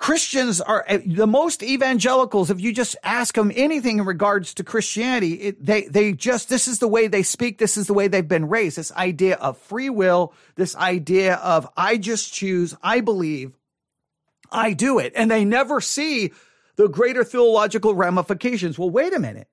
Christians are eh, the most evangelicals. If you just ask them anything in regards to Christianity, it, they, they just, this is the way they speak. This is the way they've been raised. This idea of free will, this idea of I just choose, I believe, I do it. And they never see the greater theological ramifications. Well, wait a minute.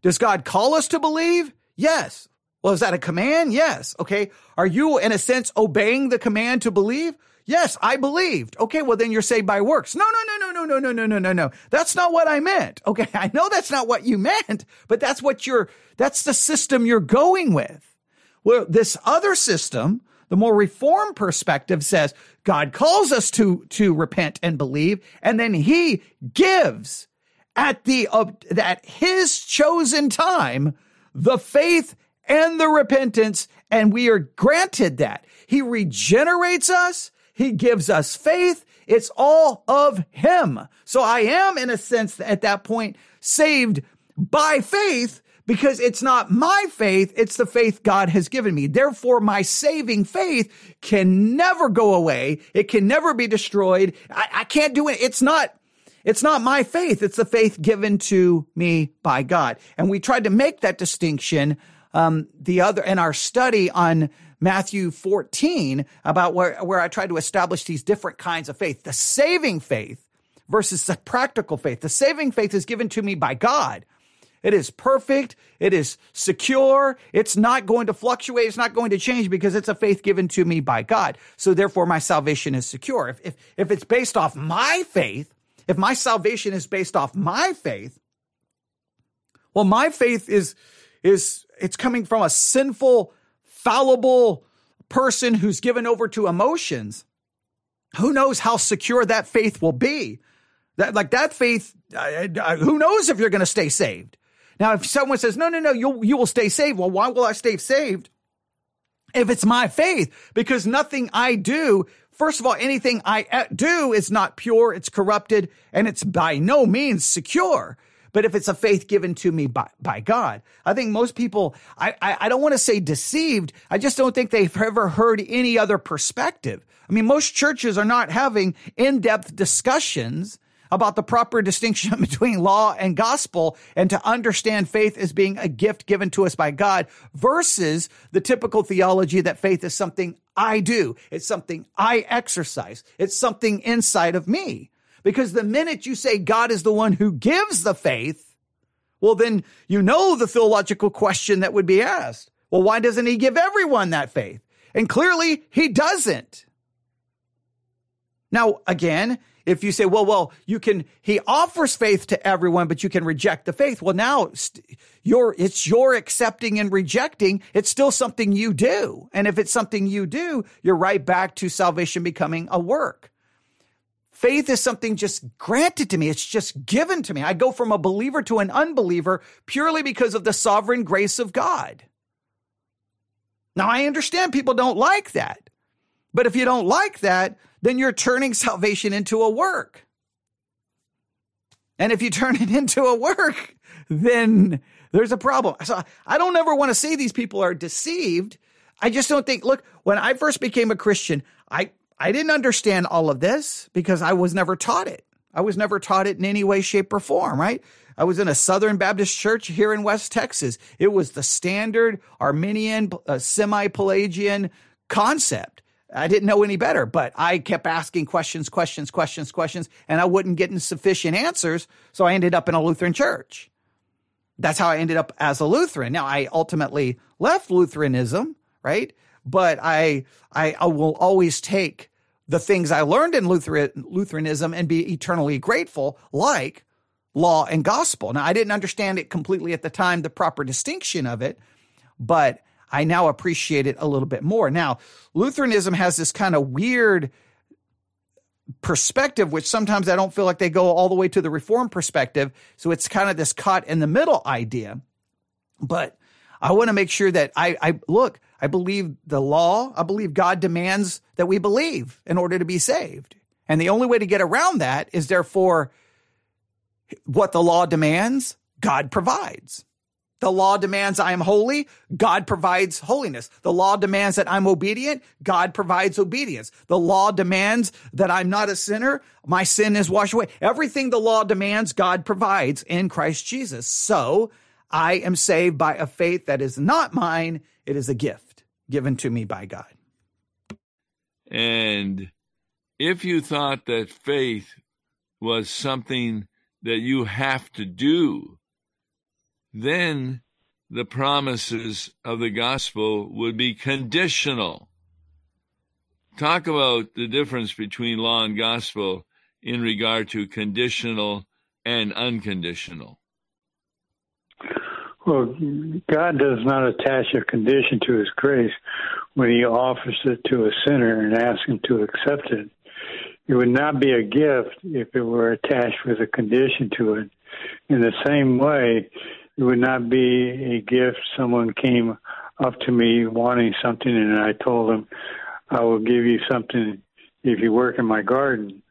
Does God call us to believe? Yes. Well, is that a command? Yes. Okay. Are you, in a sense, obeying the command to believe? Yes, I believed. Okay, well then you're saved by works. No, no, no, no, no, no, no, no, no, no. That's not what I meant. Okay, I know that's not what you meant, but that's what you're, that's the system you're going with. Well, this other system, the more reform perspective says God calls us to, to repent and believe, and then he gives at the, uh, at his chosen time, the faith and the repentance, and we are granted that. He regenerates us he gives us faith. It's all of Him. So I am, in a sense, at that point, saved by faith because it's not my faith, it's the faith God has given me. Therefore, my saving faith can never go away. It can never be destroyed. I, I can't do it. It's not it's not my faith. It's the faith given to me by God. And we tried to make that distinction um, the other in our study on Matthew 14 about where, where I tried to establish these different kinds of faith. The saving faith versus the practical faith. The saving faith is given to me by God. It is perfect. It is secure. It's not going to fluctuate. It's not going to change because it's a faith given to me by God. So therefore my salvation is secure. If, if, if it's based off my faith, if my salvation is based off my faith, well, my faith is, is, it's coming from a sinful, fallible person who's given over to emotions, who knows how secure that faith will be? That like that faith, uh, uh, who knows if you're going to stay saved? Now, if someone says, "No, no, no, you you will stay saved," well, why will I stay saved? If it's my faith, because nothing I do, first of all, anything I uh, do is not pure, it's corrupted, and it's by no means secure but if it's a faith given to me by, by God, I think most people, I, I, I don't want to say deceived. I just don't think they've ever heard any other perspective. I mean, most churches are not having in-depth discussions about the proper distinction between law and gospel and to understand faith as being a gift given to us by God versus the typical theology that faith is something I do. It's something I exercise. It's something inside of me. Because the minute you say God is the one who gives the faith, well, then you know the theological question that would be asked. Well, why doesn't he give everyone that faith? And clearly he doesn't. Now, again, if you say, well, well, you can, he offers faith to everyone, but you can reject the faith. Well, now your, it's your accepting and rejecting. It's still something you do. And if it's something you do, you're right back to salvation becoming a work. Faith is something just granted to me. It's just given to me. I go from a believer to an unbeliever purely because of the sovereign grace of God. Now, I understand people don't like that. But if you don't like that, then you're turning salvation into a work. And if you turn it into a work, then there's a problem. So I don't ever want to say these people are deceived. I just don't think, look, when I first became a Christian, I, I didn't understand all of this because I was never taught it. I was never taught it in any way, shape, or form, right? I was in a Southern Baptist church here in West Texas. It was the standard Arminian, uh, semi Pelagian concept. I didn't know any better, but I kept asking questions, questions, questions, questions, and I wouldn't get sufficient answers. So I ended up in a Lutheran church. That's how I ended up as a Lutheran. Now I ultimately left Lutheranism, right? But I, I, I will always take the things I learned in Lutheran, Lutheranism and be eternally grateful, like law and gospel. Now, I didn't understand it completely at the time, the proper distinction of it, but I now appreciate it a little bit more. Now, Lutheranism has this kind of weird perspective, which sometimes I don't feel like they go all the way to the reform perspective. So it's kind of this caught in the middle idea. But I want to make sure that I, I look, I believe the law, I believe God demands that we believe in order to be saved. And the only way to get around that is therefore what the law demands, God provides. The law demands I am holy. God provides holiness. The law demands that I'm obedient. God provides obedience. The law demands that I'm not a sinner. My sin is washed away. Everything the law demands, God provides in Christ Jesus. So I am saved by a faith that is not mine. It is a gift given to me by God. And if you thought that faith was something that you have to do, then the promises of the gospel would be conditional. Talk about the difference between law and gospel in regard to conditional and unconditional. Well, God does not attach a condition to his grace when he offers it to a sinner and asks him to accept it. It would not be a gift if it were attached with a condition to it. In the same way, it would not be a gift. Someone came up to me wanting something, and I told him, I will give you something if you work in my garden.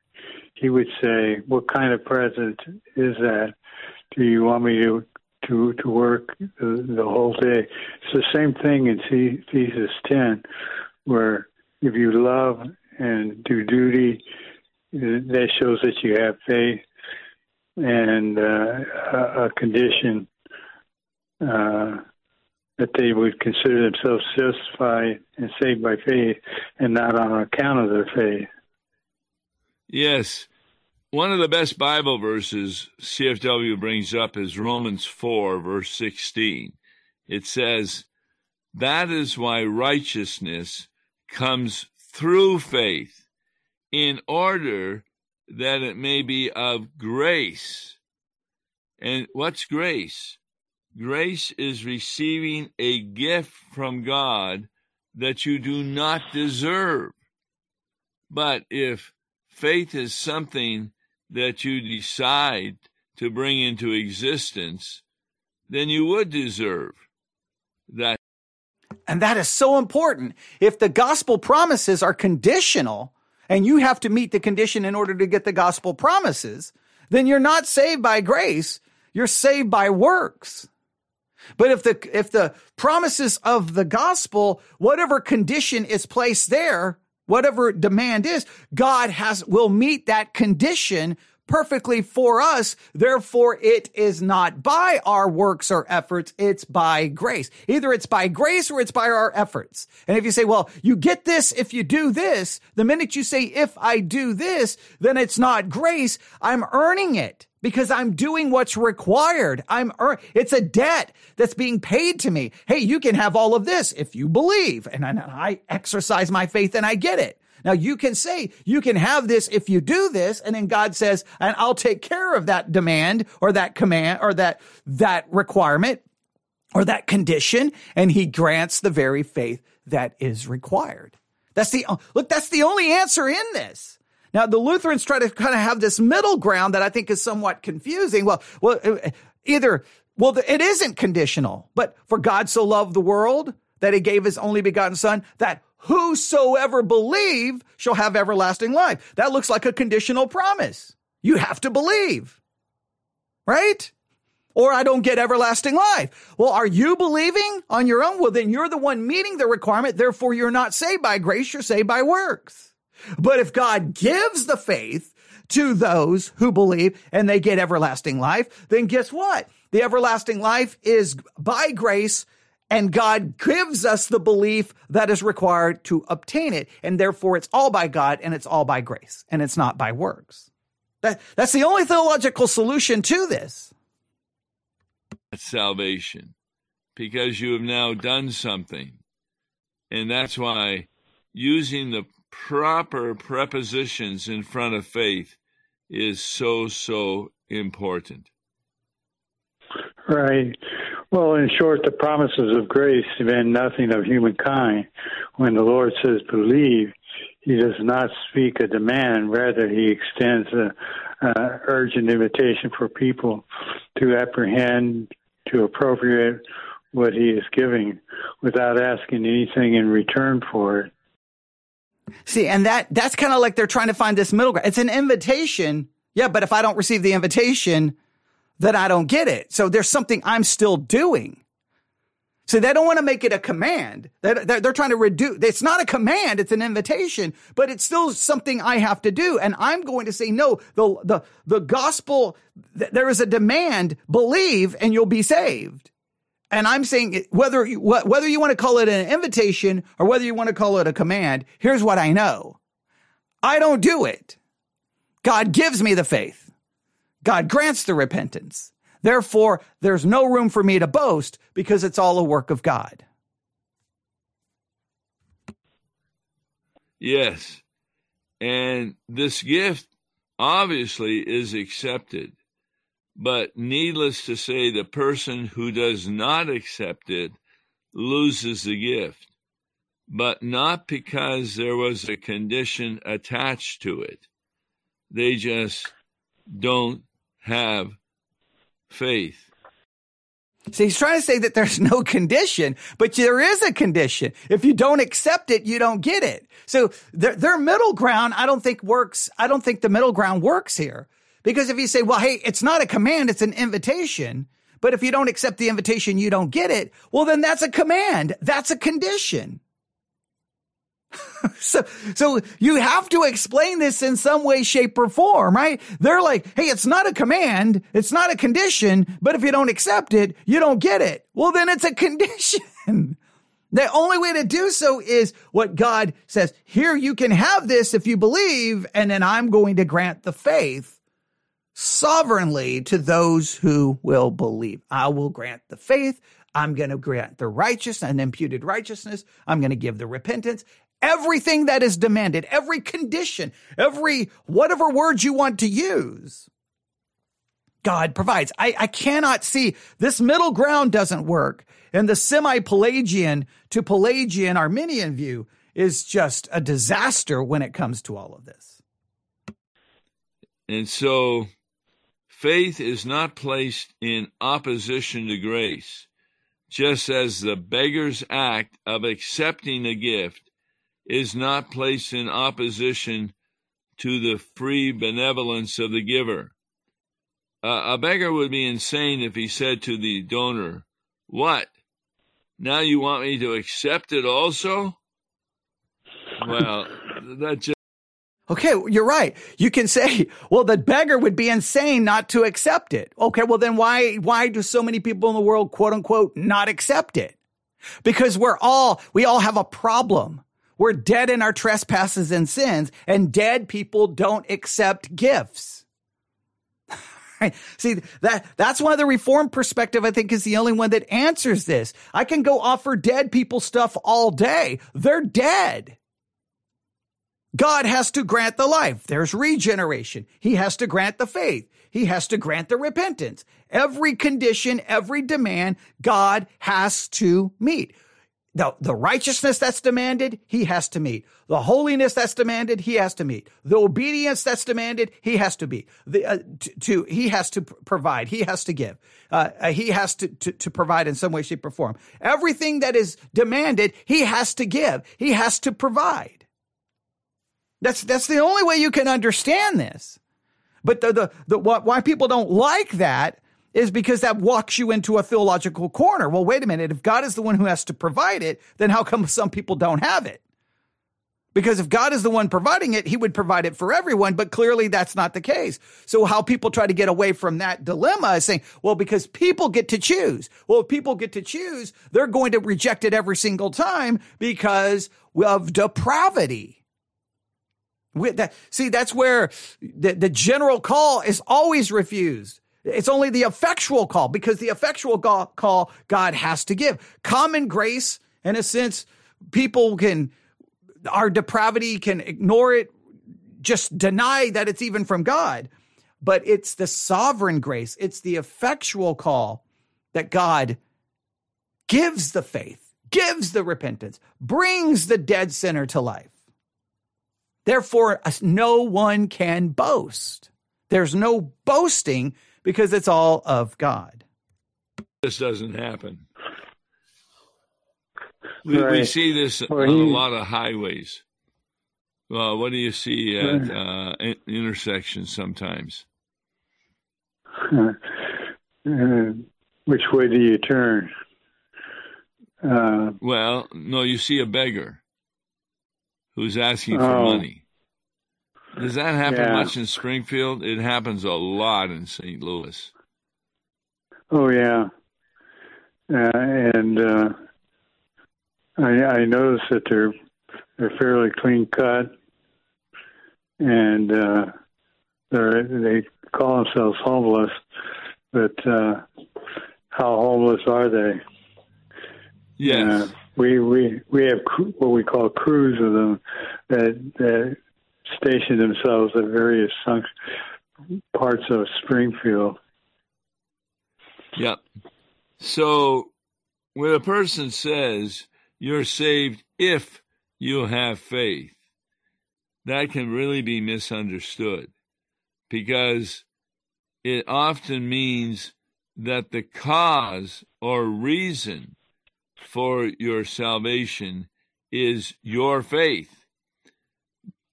He would say, What kind of present is that? Do you want me to to to work the, whole day? It's the same thing in Ephesians 10, where if you love and do duty, that shows that you have faith and uh, a condition uh, that they would consider themselves justified and saved by faith and not on account of their faith. Yes. One of the best Bible verses CFW brings up is Romans 4, verse 16. It says, That is why righteousness comes through faith, in order that it may be of grace. And what's grace? Grace is receiving a gift from God that you do not deserve. But if faith is something that you decide to bring into existence, then you would deserve that. And that is so important. If the gospel promises are conditional and you have to meet the condition in order to get the gospel promises, then you're not saved by grace. You're saved by works. But if the, if the promises of the gospel, whatever condition is placed there, whatever demand is, God has, will meet that condition perfectly for us. Therefore, it is not by our works or efforts. It's by grace. Either it's by grace or it's by our efforts. And if you say, well, you get this if you do this, the minute you say, if I do this, then it's not grace. I'm earning it because I'm doing what's required. I'm it's a debt that's being paid to me. Hey, you can have all of this if you believe, and I, and I exercise my faith and I get it. Now you can say you can have this if you do this, and then God says, and I'll take care of that demand or that command or that that requirement or that condition, and He grants the very faith that is required. That's the look. That's the only answer in this. Now, the Lutherans try to kind of have this middle ground that I think is somewhat confusing. Well, well, uh, either, well, it isn't conditional, but for God so loved the world that he gave his only begotten son that whosoever believe shall have everlasting life. That looks like a conditional promise. You have to believe. right? Or I don't get everlasting life. Well, are you believing on your own? Well, then you're the one meeting the requirement. Therefore, you're not saved by grace. You're saved by works. But if God gives the faith to those who believe and they get everlasting life, then guess what? The everlasting life is by grace and God gives us the belief that is required to obtain it. And therefore it's all by God and it's all by grace and it's not by works. That, that's the only theological solution to this. Salvation, because you have now done something. And that's why using the proper prepositions in front of faith is so, so important. Right. Well, in short, the promises of grace demand nothing of humankind. When the Lord says believe, he does not speak a demand, rather, he extends a, a urgent invitation for people to apprehend, to appropriate what he is giving without asking anything in return for it. See, and that that's kind of like they're trying to find this middle ground. It's an invitation. Yeah, but if I don't receive the invitation, then I don't get it. So there's something I'm still doing. So they don't want to make it a command. They're, they're, trying to reduce. It's not a command. It's an invitation, but it's still something I have to do. And I'm going to say, no, the, the, the gospel, there is a demand, believe and you'll be saved. And I'm saying whether you, whether you want to call it an invitation or whether you want to call it a command, here's what I know. I don't do it. God gives me the faith. God grants the repentance. Therefore, there's no room for me to boast because it's all a work of God. Yes. And this gift obviously is accepted. But needless to say, the person who does not accept it loses the gift, but not because there was a condition attached to it. They just don't have faith. So he's trying to say that there's no condition, but there is a condition. If you don't accept it, you don't get it. So their, their middle ground, I don't think works. I don't think the middle ground works here. Because if you say, well, hey, it's not a command, it's an invitation. But if you don't accept the invitation, you don't get it. Well, then that's a command. That's a condition. so, so you have to explain this in some way, shape, or form, right? They're like, hey, it's not a command. It's not a condition. But if you don't accept it, you don't get it. Well, then it's a condition. The only way to do so is what God says. Here, you can have this if you believe, and then I'm going to grant the faith sovereignly to those who will believe. I will grant the faith. I'm going to grant the righteousness and imputed righteousness. I'm going to give the repentance. Everything that is demanded, every condition, every whatever words you want to use, God provides. I, I cannot see this middle ground doesn't work. And the semi Pelagian to Pelagian Arminian view is just a disaster when it comes to all of this. And so Faith is not placed in opposition to grace, just as the beggar's act of accepting a gift is not placed in opposition to the free benevolence of the giver. Uh, a beggar would be insane if he said to the donor, What? Now you want me to accept it also? Well, that just Okay, you're right. You can say, well, the beggar would be insane not to accept it. Okay, well then why, why do so many people in the world, quote unquote, not accept it? Because we're all, we all have a problem. We're dead in our trespasses and sins, and dead people don't accept gifts. See, that, that's why the reform perspective, I think, is the only one that answers this. I can go offer dead people stuff all day. They're dead. God has to grant the life. There's regeneration. He has to grant the faith. He has to grant the repentance. Every condition, every demand, God has to meet. The, the righteousness that's demanded, he has to meet. The holiness that's demanded, he has to meet. The obedience that's demanded, he has to be. The, uh, to, to, he has to provide. He has to give. Uh, uh, he has to, to, to provide in some way, shape, or form. Everything that is demanded, he has to give. He has to provide. That's, that's the only way you can understand this. But the, the, the, why people don't like that is because that walks you into a theological corner. Well, wait a minute. If God is the one who has to provide it, then how come some people don't have it? Because if God is the one providing it, he would provide it for everyone, but clearly that's not the case. So how people try to get away from that dilemma is saying, well, because people get to choose. Well, if people get to choose, they're going to reject it every single time because of depravity. That, see, that's where the, the general call is always refused. It's only the effectual call because the effectual call God has to give. Common grace, in a sense, people can our depravity can ignore it, just deny that it's even from God. But it's the sovereign grace, it's the effectual call that God gives the faith, gives the repentance, brings the dead sinner to life. Therefore, no one can boast. There's no boasting because it's all of God. This doesn't happen. We, right. we see this well, on he, a lot of highways. Well, what do you see at uh, intersections sometimes? Uh, which way do you turn? Uh, well, no, you see a beggar who's asking for oh, money. Does that happen yeah. much in Springfield? It happens a lot in St. Louis. Oh yeah, uh, and uh, I, I noticed that they're they're fairly clean cut, and uh, they they call themselves homeless, but uh, how homeless are they? Yeah, uh, we we we have what we call crews of them that that station themselves at various parts of Springfield. Yep. So when a person says you're saved if you have faith. That can really be misunderstood because it often means that the cause or reason for your salvation is your faith.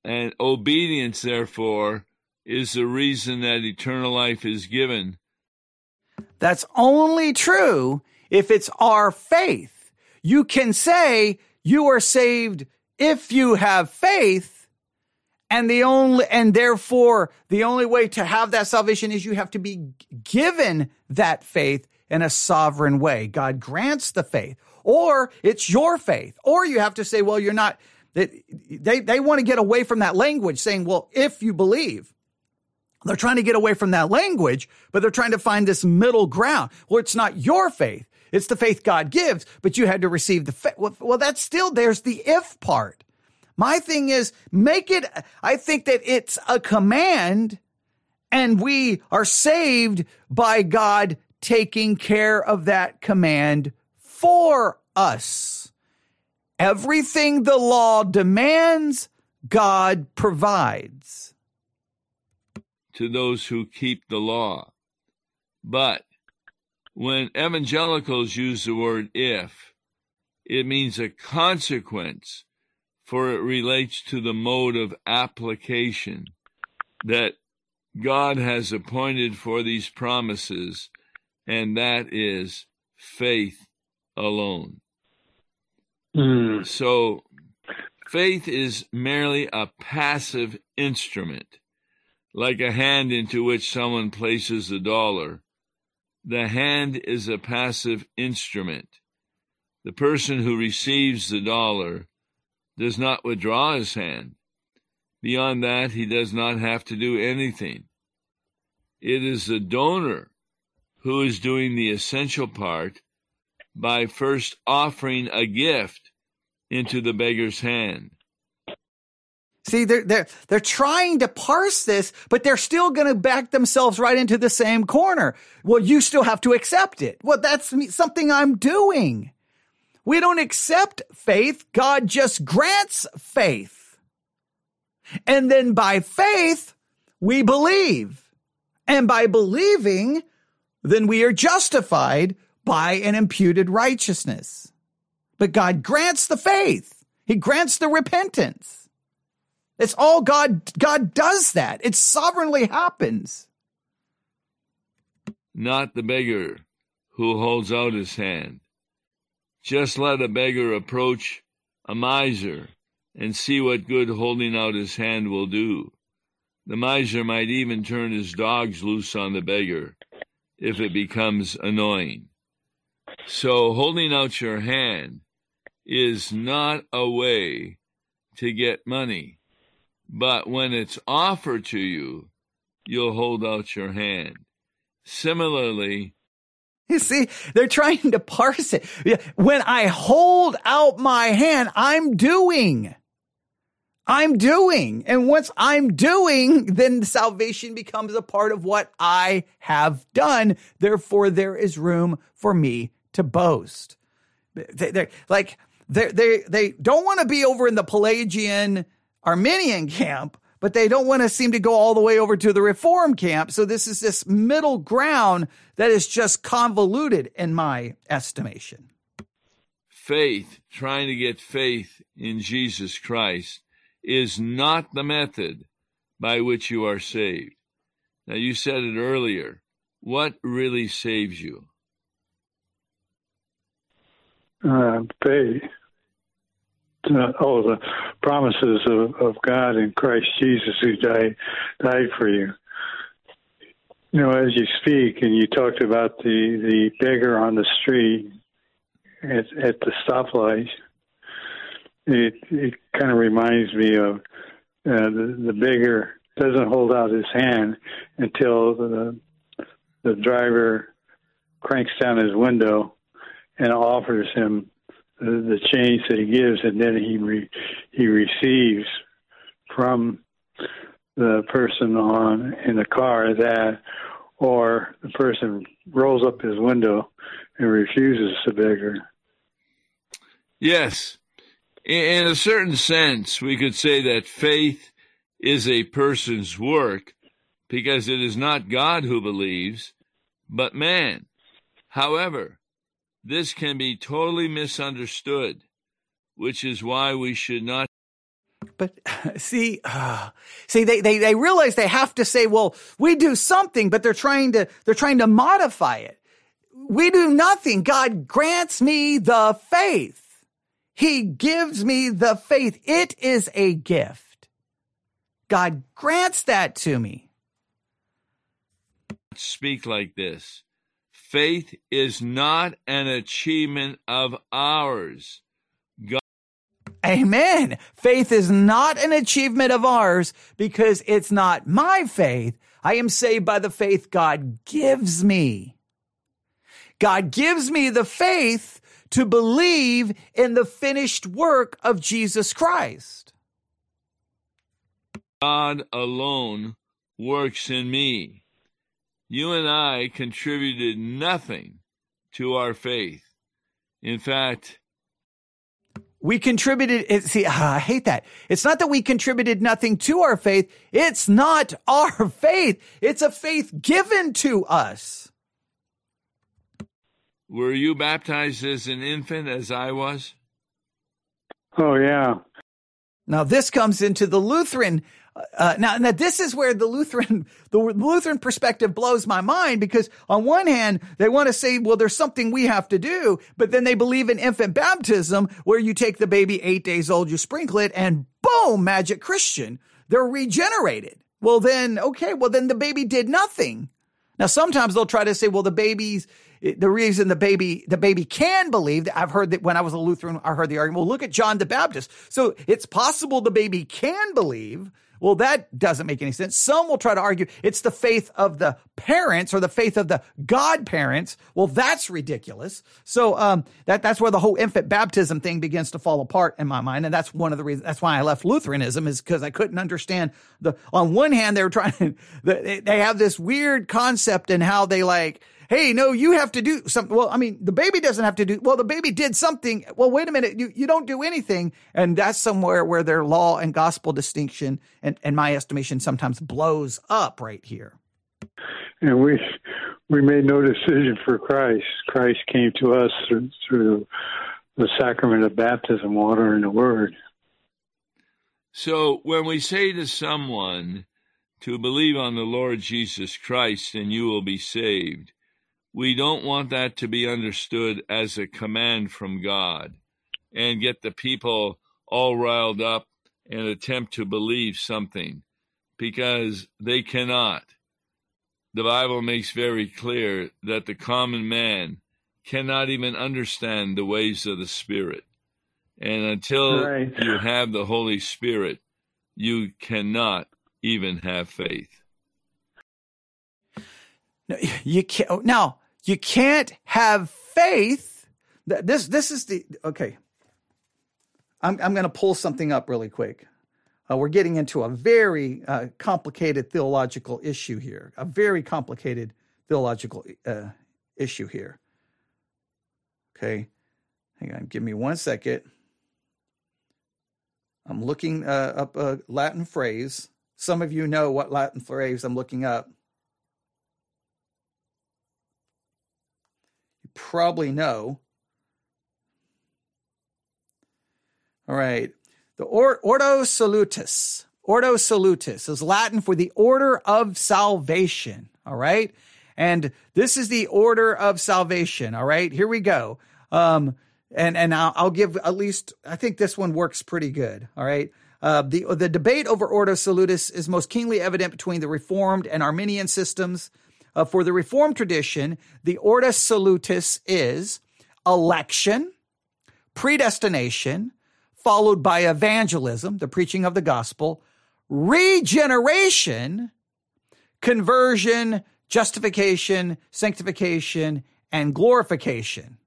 And obedience, therefore, is the reason that eternal life is given. That's only true if it's our faith you can say you are saved if you have faith. And the only, and therefore the only way to have that salvation is you have to be given that faith in a sovereign way. God grants the faith or it's your faith, or you have to say, well, you're not, they, they, they want to get away from that language saying, well, if you believe, they're trying to get away from that language, but they're trying to find this middle ground. Well, it's not your faith. It's the faith God gives, but you had to receive the faith. Well, well, that's still, there's the if part. My thing is make it, I think that it's a command and we are saved by God taking care of that command for us. Everything the law demands, God provides. To those who keep the law. But when evangelicals use the word if, it means a consequence, for it relates to the mode of application that God has appointed for these promises, and that is faith alone. Mm. So, faith is merely a passive instrument, like a hand into which someone places a dollar the hand is a passive instrument. The person who receives the dollar does not withdraw his hand. Beyond that, he does not have to do anything. It is the donor who is doing the essential part by first offering a gift into the beggar's hand. See, they're, they're, they're trying to parse this, but they're still going to back themselves right into the same corner. Well, you still have to accept it. Well, that's something I'm doing. We don't accept faith. God just grants faith. And then by faith, we believe. And by believing, then we are justified by an imputed righteousness. But God grants the faith. He grants the repentance. It's all God. God does that. It sovereignly happens. Not the beggar who holds out his hand. Just let a beggar approach a miser and see what good holding out his hand will do. The miser might even turn his dogs loose on the beggar if it becomes annoying. So, holding out your hand is not a way to get money, but when it's offered to you, you'll hold out your hand. Similarly, you see, they're trying to parse it. When I hold out my hand, I'm doing. I'm doing. And once I'm doing, then salvation becomes a part of what I have done. Therefore, there is room for me to boast. They, are like, they they they don't want to be over in the Pelagian Arminian camp, but they don't want to seem to go all the way over to the Reform camp. So this is this middle ground that is just convoluted in my estimation. Faith, trying to get faith in Jesus Christ, is not the method by which you are saved. Now, you said it earlier. What really saves you? Uh, pay. Uh, oh, the promises of, of God in Christ Jesus who died died for you. You know, as you speak, and you talked about the the beggar on the street at at the stoplight. It it kind of reminds me of uh, the the beggar doesn't hold out his hand until the the driver cranks down his window and offers him the, change that he gives, and then he re, he receives from the person on in the car that, or the person rolls up his window and refuses the beggar. Yes, in a certain sense, we could say that faith is a person's work because it is not God who believes, but man. However, this can be totally misunderstood, which is why we should not. But see, uh, see, they, they, they realize they have to say, well, we do something, but they're trying to, they're trying to modify it. We do nothing. God grants me the faith. He gives me the faith. It is a gift. God grants that to me. Speak like this. Faith is not an achievement of ours. God- Amen. Faith is not an achievement of ours because it's not my faith. I am saved by the faith God gives me. God gives me the faith to believe in the finished work of Jesus Christ. God alone works in me you and I contributed nothing to our faith. In fact, we contributed. See, I hate that. It's not that we contributed nothing to our faith. It's not our faith. It's a faith given to us. Were you baptized as an infant as I was? Oh, yeah. Now, this comes into the Lutheran uh, now, now this is where the Lutheran, the Lutheran perspective blows my mind because on one hand, they want to say, well, there's something we have to do, but then they believe in infant baptism where you take the baby eight days old, you sprinkle it and boom, magic Christian. They're regenerated. Well, then, okay, well, then the baby did nothing. Now, sometimes they'll try to say, well, the baby's, the reason the baby, the baby can believe I've heard that when I was a Lutheran, I heard the argument, well, look at John the Baptist. So it's possible the baby can believe, well, that doesn't make any sense. Some will try to argue it's the faith of the parents or the faith of the godparents. Well, that's ridiculous. So um, that that's where the whole infant baptism thing begins to fall apart in my mind, and that's one of the reasons. That's why I left Lutheranism is because I couldn't understand the. On one hand, they were trying. To, They have this weird concept in how they like hey, no, you have to do something. Well, I mean, the baby doesn't have to do, well, the baby did something. Well, wait a minute. You, you don't do anything. And that's somewhere where their law and gospel distinction, and, and my estimation, sometimes blows up right here. And we, we made no decision for Christ. Christ came to us through, through the sacrament of baptism, water and the word. So when we say to someone to believe on the Lord Jesus Christ and you will be saved, we don't want that to be understood as a command from God and get the people all riled up and attempt to believe something because they cannot. The Bible makes very clear that the common man cannot even understand the ways of the Spirit. And until Right. you have the Holy Spirit, you cannot even have faith. No, you can't. Now you can't have faith. Th- This this is the okay. I'm I'm going to pull something up really quick. Uh, we're getting into a very uh, complicated theological issue here. A very complicated theological uh, issue here. Okay, hang on. Give me one second. I'm looking uh, up a Latin phrase. Some of you know what Latin phrase I'm looking up. Probably know. All right. The or, Ordo Salutis. Ordo Salutis is Latin for the order of salvation. All right. And this is the order of salvation. All right. Here we go. Um, and and I'll, I'll give at least I think this one works pretty good. All right. Uh, the the debate over Ordo Salutis is most keenly evident between the Reformed and Arminian systems. Uh, for the Reformed tradition, the Ordo Salutis is election, predestination, followed by evangelism, the preaching of the gospel, regeneration, conversion, justification, sanctification, and glorification.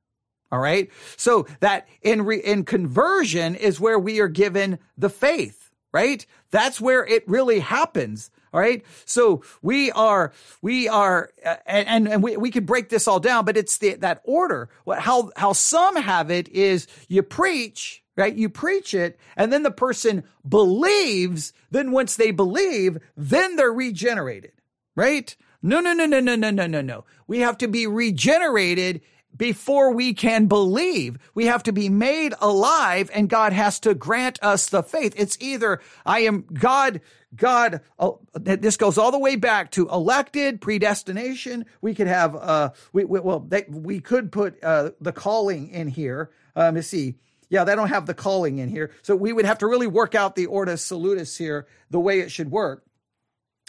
All right. So that in re, in conversion is where we are given the faith, right? That's where it really happens. All right. So we are, we are, uh, and, and we, we could break this all down, but it's the, that order. What, how, how some have it is you preach, right? You preach it and then the person believes. Then once they believe, then they're regenerated, right? No, no, no, no, no, no, no, no, no. We have to be regenerated before we can believe. We have to be made alive and God has to grant us the faith. It's either I am God, God, uh, this goes all the way back to elected predestination. We could have, uh, we, we well, they, we could put, uh, the calling in here. Um, let's see. Yeah, they don't have the calling in here. So we would have to really work out the Ordo Salutis here, the way it should work.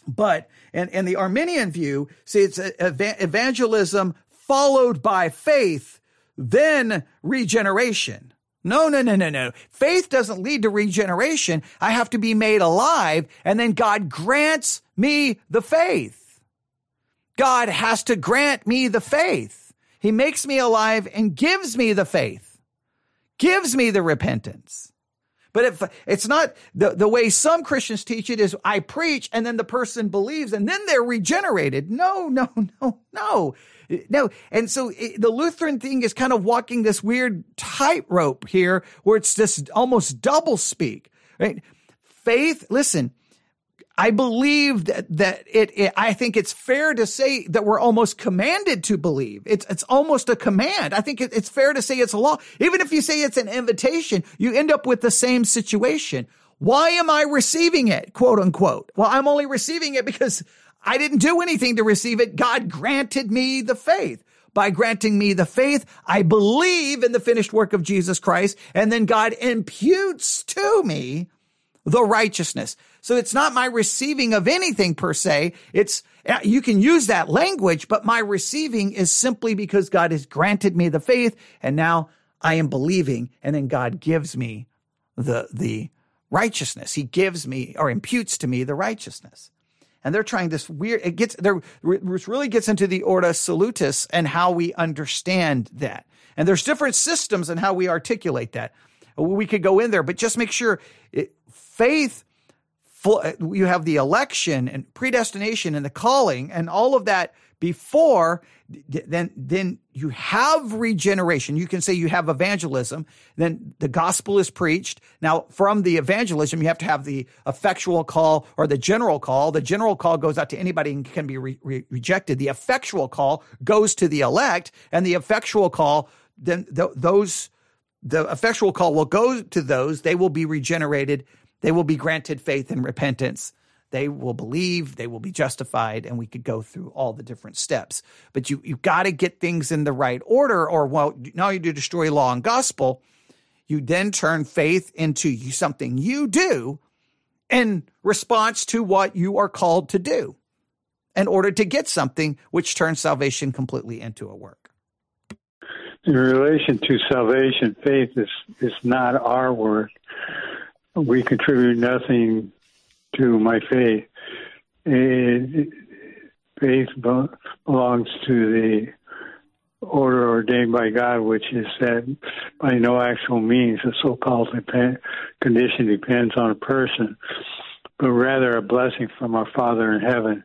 But and and the Arminian view, see, it's evangelism followed by faith, then regeneration. No, no, no, no, no. Faith doesn't lead to regeneration. I have to be made alive, and then God grants me the faith. God has to grant me the faith. He makes me alive and gives me the faith, gives me the repentance. But if it's not the, the way some Christians teach it is I preach and then the person believes and then they're regenerated. No, no, no, no, no. And so it, the Lutheran thing is kind of walking this weird tightrope here where it's just almost double speak, right? Faith, listen, I believe that, that it, it, I think it's fair to say that we're almost commanded to believe. It's, it's almost a command. I think it, it's fair to say it's a law. Even if you say it's an invitation, you end up with the same situation. Why am I receiving it? Quote unquote. Well, I'm only receiving it because I didn't do anything to receive it. God granted me the faith. By granting me the faith, I believe in the finished work of Jesus Christ, and then God imputes to me the righteousness. So it's not my receiving of anything per se. It's, uh, you can use that language, but my receiving is simply because God has granted me the faith and now I am believing and then God gives me the, the righteousness. He gives me or imputes to me the righteousness. And they're trying this weird, it gets, there, which really gets into the Ordo Salutis and how we understand that. And there's different systems and how we articulate that. We could go in there, but just make sure it, faith you have the election and predestination and the calling and all of that before then then you have regeneration. You can say you have evangelism. Then the gospel is preached. Now from the evangelism you have to have the effectual call or the general call. The general call goes out to anybody and can be re- re- rejected. The effectual call goes to the elect and the effectual call then th- those the effectual call will go to those. They will be regenerated. They will be granted faith and repentance. They will believe, they will be justified, and we could go through all the different steps. But you you've got to get things in the right order, or well, now you do destroy law and gospel. You then turn faith into something you do in response to what you are called to do in order to get something which turns salvation completely into a work. In relation to salvation, faith is, is not our work. We contribute nothing to my faith. It, faith belongs to the order ordained by God, which is that by no actual means the so-called depend, condition depends on a person, but rather a blessing from our Father in heaven.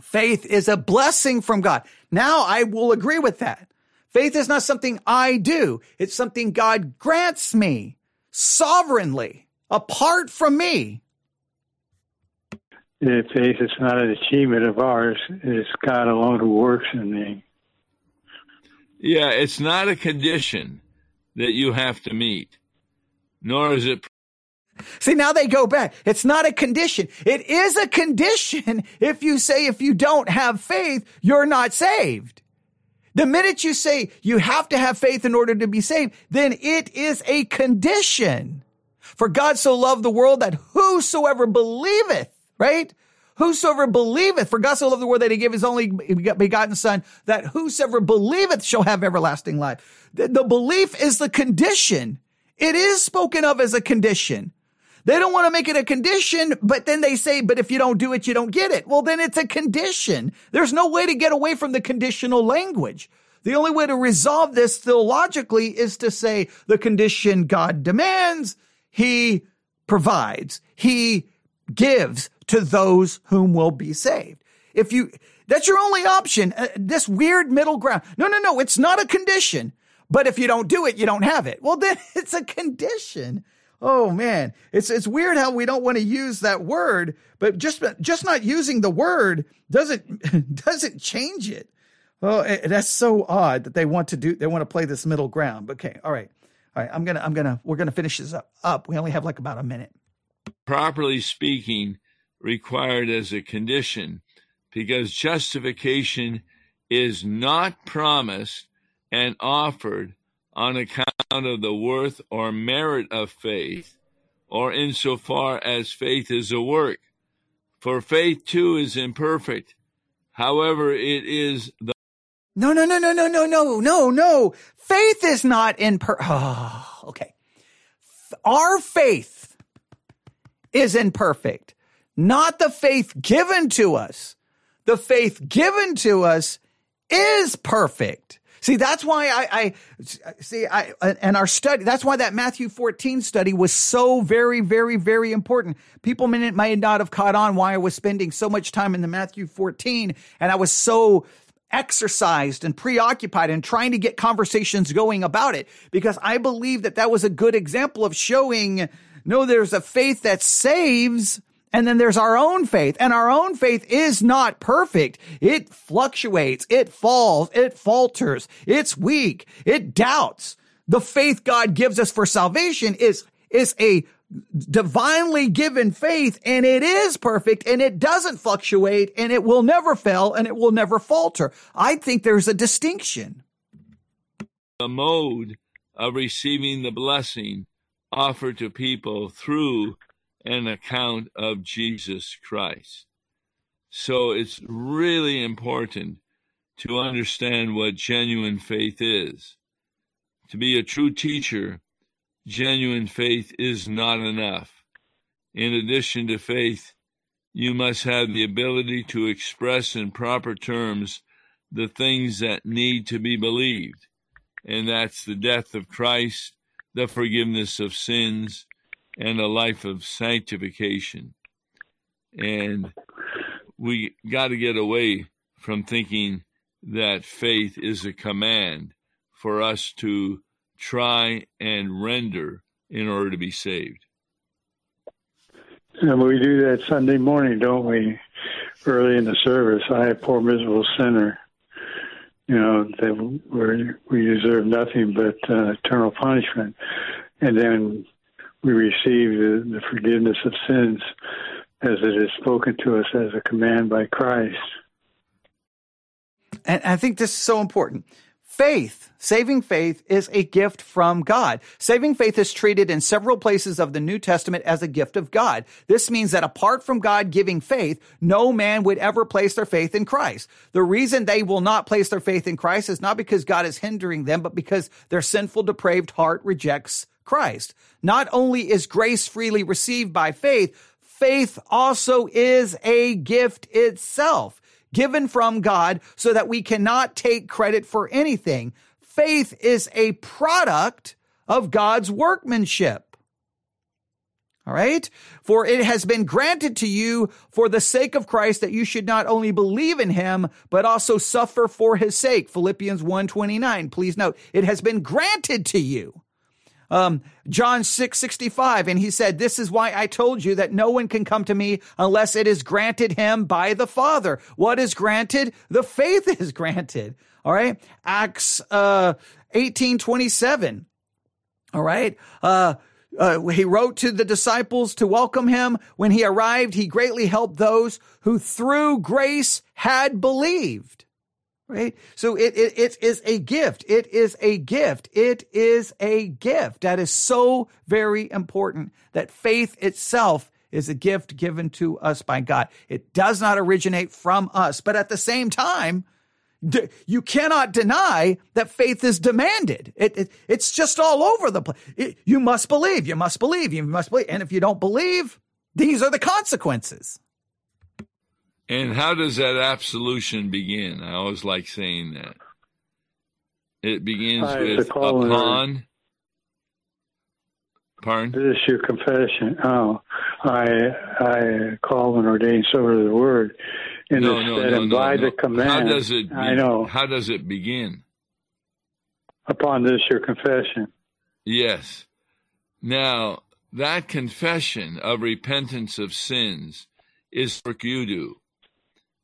Faith is a blessing from God. Now I will agree with that. Faith is not something I do. It's something God grants me sovereignly, apart from me. Faith is not an achievement of ours. It's God alone who works in me. Yeah, it's not a condition that you have to meet, nor is it. See, now they go back. It's not a condition. It is a condition if you say if you don't have faith, you're not saved. The minute you say you have to have faith in order to be saved, then it is a condition. For God so loved the world that whosoever believeth, right? Whosoever believeth, for God so loved the world that he gave his only begotten son, that whosoever believeth shall have everlasting life. The, the belief is the condition. It is spoken of as a condition. They don't want to make it a condition, but then they say, but if you don't do it, you don't get it. Well, then it's a condition. There's no way to get away from the conditional language. The only way to resolve this theologically is to say the condition God demands, he provides, he gives to those whom will be saved. If you, that's your only option. Uh, this weird middle ground. No, no, no. It's not a condition. But if you don't do it, you don't have it. Well, then it's a condition. Oh man, it's it's weird how we don't want to use that word, but just just not using the word doesn't doesn't change it. Oh, it, that's so odd that they want to do they want to play this middle ground. Okay, all right, all right. I'm gonna I'm gonna we're gonna finish this up. up. We only have like about a minute. Properly speaking, required as a condition because justification is not promised and offered on account of the worth or merit of faith, or insofar as faith is a work. For faith too is imperfect. However, it is the no, no, no, no, no, no, no, no, no. Faith is not per. Oh, okay. Our faith is imperfect not the faith given to us. The faith given to us is perfect. See, that's why I, I see, I, and our study, that's why that Matthew 14 study was so very, very, very important. People may, may not have caught on why I was spending so much time in the Matthew 14 and I was so exercised and preoccupied and trying to get conversations going about it because I believe that that was a good example of showing no, there's a faith that saves and then there's our own faith and our own faith is not perfect. It fluctuates. It falls. It falters. It's weak. It doubts. The faith God gives us for salvation is, is a divinely given faith and it is perfect and it doesn't fluctuate and it will never fail and it will never falter. I think there's a distinction. The mode of receiving the blessing offered to people through an account of Jesus Christ. So it's really important to understand what genuine faith is. To be a true teacher, genuine faith is not enough. In addition to faith, you must have the ability to express in proper terms the things that need to be believed. And that's the death of Christ, the forgiveness of sins, and a life of sanctification. And we got to get away from thinking that faith is a command for us to try and render in order to be saved. And we do that Sunday morning, don't we? Early in the service, I, a poor miserable sinner, you know, that we deserve nothing but uh, eternal punishment. And then we receive the, the forgiveness of sins as it is spoken to us as a command by Christ. And I think this is so important. Faith, saving faith is a gift from God. Saving faith is treated in several places of the New Testament as a gift of God. This means that apart from God giving faith, no man would ever place their faith in Christ. The reason they will not place their faith in Christ is not because God is hindering them, but because their sinful, depraved heart rejects Christ. Not only is grace freely received by faith, faith also is a gift itself given from God so that we cannot take credit for anything. Faith is a product of God's workmanship. All right. For it has been granted to you for the sake of Christ that you should not only believe in him, but also suffer for his sake. Philippians 129. Please note, it has been granted to you. Um, John 6 65, and he said, This is why I told you that no one can come to me unless it is granted him by the Father. What is granted? The faith is granted. All right. Acts uh, 18 27. All right. Uh, uh, he wrote to the disciples to welcome him. When he arrived, he greatly helped those who through grace had believed right? So it, it, it is a gift. It is a gift. It is a gift. That is so very important that faith itself is a gift given to us by God. It does not originate from us, but at the same time, you cannot deny that faith is demanded. It, it, it's just all over the place. It, you must believe. You must believe. You must believe. And if you don't believe, these are the consequences. And how does that absolution begin? I always like saying that. It begins I with upon. Pardon? This is your confession. Oh, I I call and ordain so to the word. And no, no, no, and no, by no. the command. How does it? Be- I know. How does it begin? Upon this, your confession. Yes. Now that confession of repentance of sins is work you do.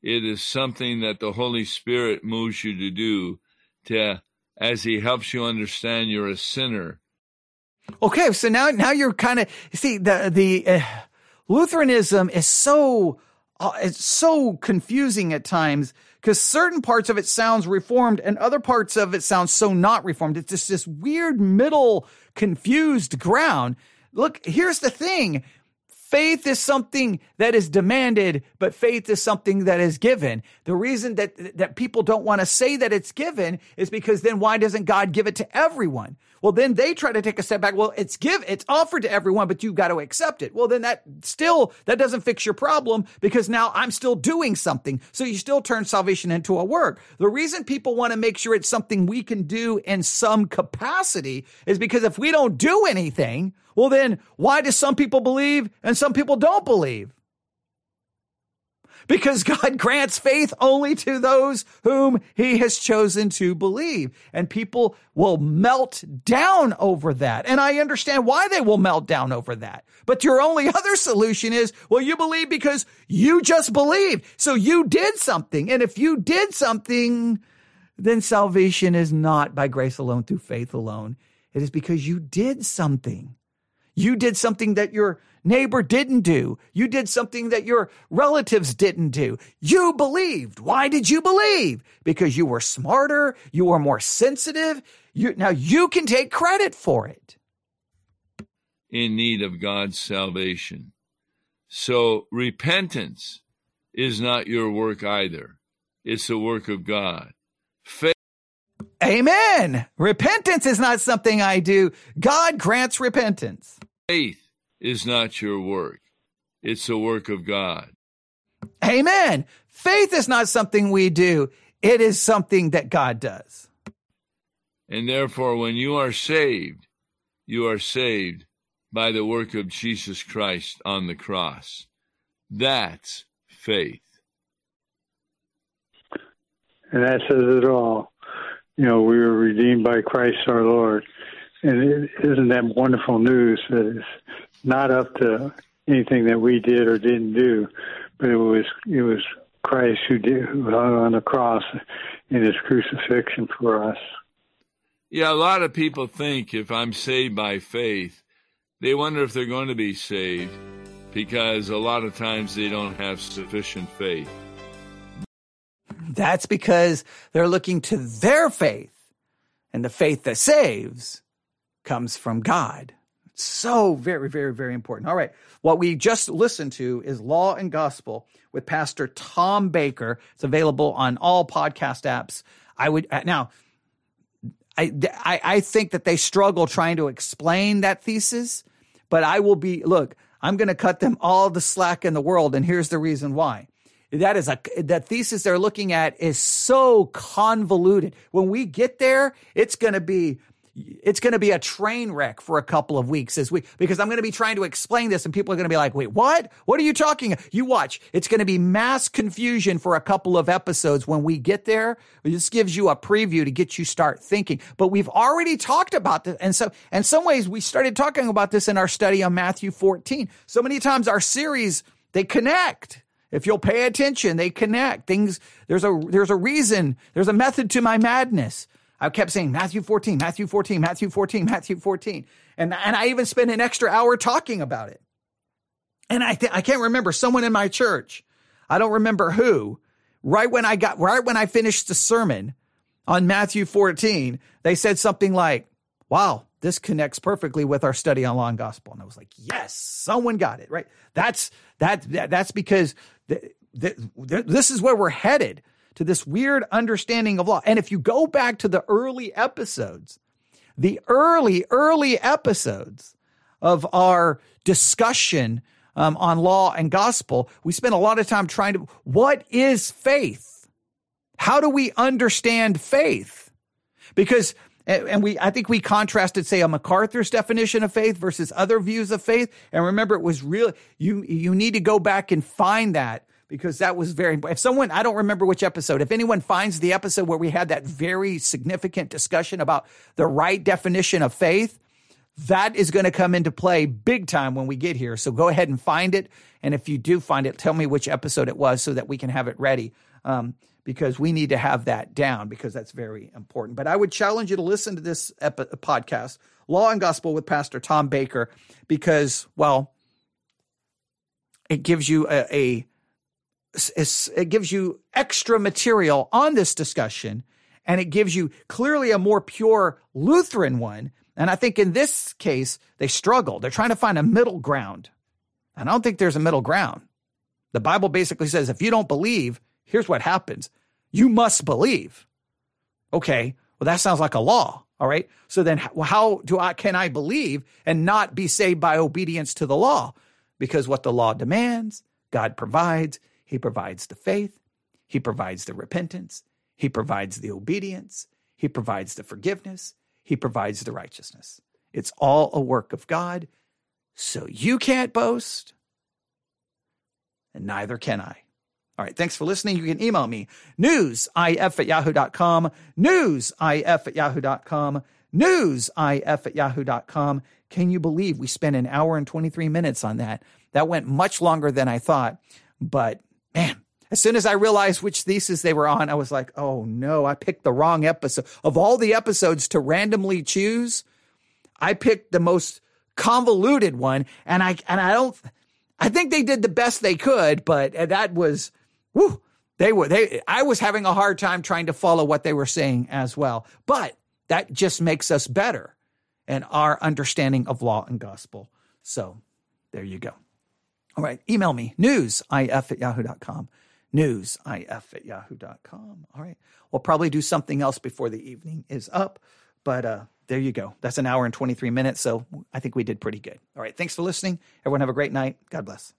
It is something that the Holy Spirit moves you to do to as he helps you understand you're a sinner. Okay, so now now you're kind of see the the uh, Lutheranism is so uh, it's so confusing at times because certain parts of it sounds reformed and other parts of it sounds so not reformed. It's just this weird middle confused ground. Look, here's the thing. Faith is something that is demanded, but faith is something that is given. The reason that, that people don't want to say that it's given is because then why doesn't God give it to everyone? Well, then they try to take a step back. Well, it's give, it's offered to everyone, but you've got to accept it. Well, then that still, that doesn't fix your problem because now I'm still doing something. So you still turn salvation into a work. The reason people want to make sure it's something we can do in some capacity is because if we don't do anything, well, then why do some people believe and some people don't believe? Because God grants faith only to those whom he has chosen to believe. And people will melt down over that. And I understand why they will melt down over that. But your only other solution is, well, you believe because you just believed. So you did something. And if you did something, then salvation is not by grace alone through faith alone. It is because you did something. You did something that your neighbor didn't do. You did something that your relatives didn't do. You believed. Why did you believe? Because you were smarter. You were more sensitive. You, now you can take credit for it. In need of God's salvation. So repentance is not your work either. It's the work of God. Faith Amen. Repentance is not something I do. God grants repentance. Faith is not your work, it's the work of God. Amen. Faith is not something we do, it is something that God does. And therefore, when you are saved, you are saved by the work of Jesus Christ on the cross. That's faith. And that says it all. You know, we were redeemed by Christ our Lord. And it, isn't that wonderful news that it's not up to anything that we did or didn't do, but it was it was Christ who did who hung on the cross in his crucifixion for us. Yeah, a lot of people think if I'm saved by faith, they wonder if they're going to be saved because a lot of times they don't have sufficient faith. That's because they're looking to their faith, and the faith that saves comes from God. So very, very, very important. All right. What we just listened to is Law and Gospel with Pastor Tom Baker. It's available on all podcast apps. I would uh, now, I, I, think that they struggle trying to explain that thesis, but I will be, look, I'm going to cut them all the slack in the world. And here's the reason why. That is a, that thesis they're looking at is so convoluted. When we get there, it's going to be it's going to be a train wreck for a couple of weeks as we because I'm going to be trying to explain this and people are going to be like, "Wait, what? What are you talking?" You watch. It's going to be mass confusion for a couple of episodes when we get there. This gives you a preview to get you start thinking. But we've already talked about this and so in some ways we started talking about this in our study on Matthew 14. So many times our series they connect. If you'll pay attention, they connect. Things there's a there's a reason, there's a method to my madness. I kept saying Matthew 14, Matthew 14, Matthew 14, Matthew 14. And, and I even spent an extra hour talking about it. And I, th- I can't remember someone in my church. I don't remember who. Right when I got, right when I finished the sermon on Matthew 14, they said something like, wow, this connects perfectly with our study on law and gospel. And I was like, yes, someone got it, right? That's, that, that that's because the, the, the, this is where we're headed to this weird understanding of law. And if you go back to the early episodes, the early, early episodes of our discussion um, on law and gospel, we spent a lot of time trying to, what is faith? How do we understand faith? Because and we i think we contrasted say a macarthur's definition of faith versus other views of faith and remember it was real you you need to go back and find that because that was very if someone I don't remember which episode if anyone finds the episode where we had that very significant discussion about the right definition of faith that is going to come into play big time when we get here. So go ahead and find it and if you do find it tell me which episode it was so that we can have it ready um, because we need to have that down because that's very important. But i would challenge you to listen to this podcast law and gospel with pastor tom baker because well it gives you a, a it gives you extra material on this discussion and it gives you clearly a more pure Lutheran one. And I think in this case, they struggle. They're trying to find a middle ground. And I don't think there's a middle ground. The Bible basically says if you don't believe, here's what happens you must believe. Okay, well, that sounds like a law. All right. So then how do I, can I believe and not be saved by obedience to the law? Because what the law demands, God provides, he provides the faith, He provides the repentance, He provides the obedience, He provides the forgiveness, He provides the righteousness. It's all a work of God. So you can't boast, and neither can I. All right, thanks for listening. You can email me, newsif at yahoo.com, newsif at yahoo.com, newsif at yahoo.com. Can you believe we spent an hour and 23 minutes on that? That went much longer than I thought, but man, as soon as I realized which thesis they were on, I was like, oh no, I picked the wrong episode. Of all the episodes to randomly choose, I picked the most convoluted one. And I, and I don't, I think they did the best they could, but uh, that was, whew, they were, they, I was having a hard time trying to follow what they were saying as well. But that just makes us better in our understanding of law and gospel. So there you go. All right, email me, newsif at yahoo.com. Newsif at yahoo.com. All right, we'll probably do something else before the evening is up, but uh, there you go. That's an hour and 23 minutes, so I think we did pretty good. All right, thanks for listening. Everyone have a great night. God bless.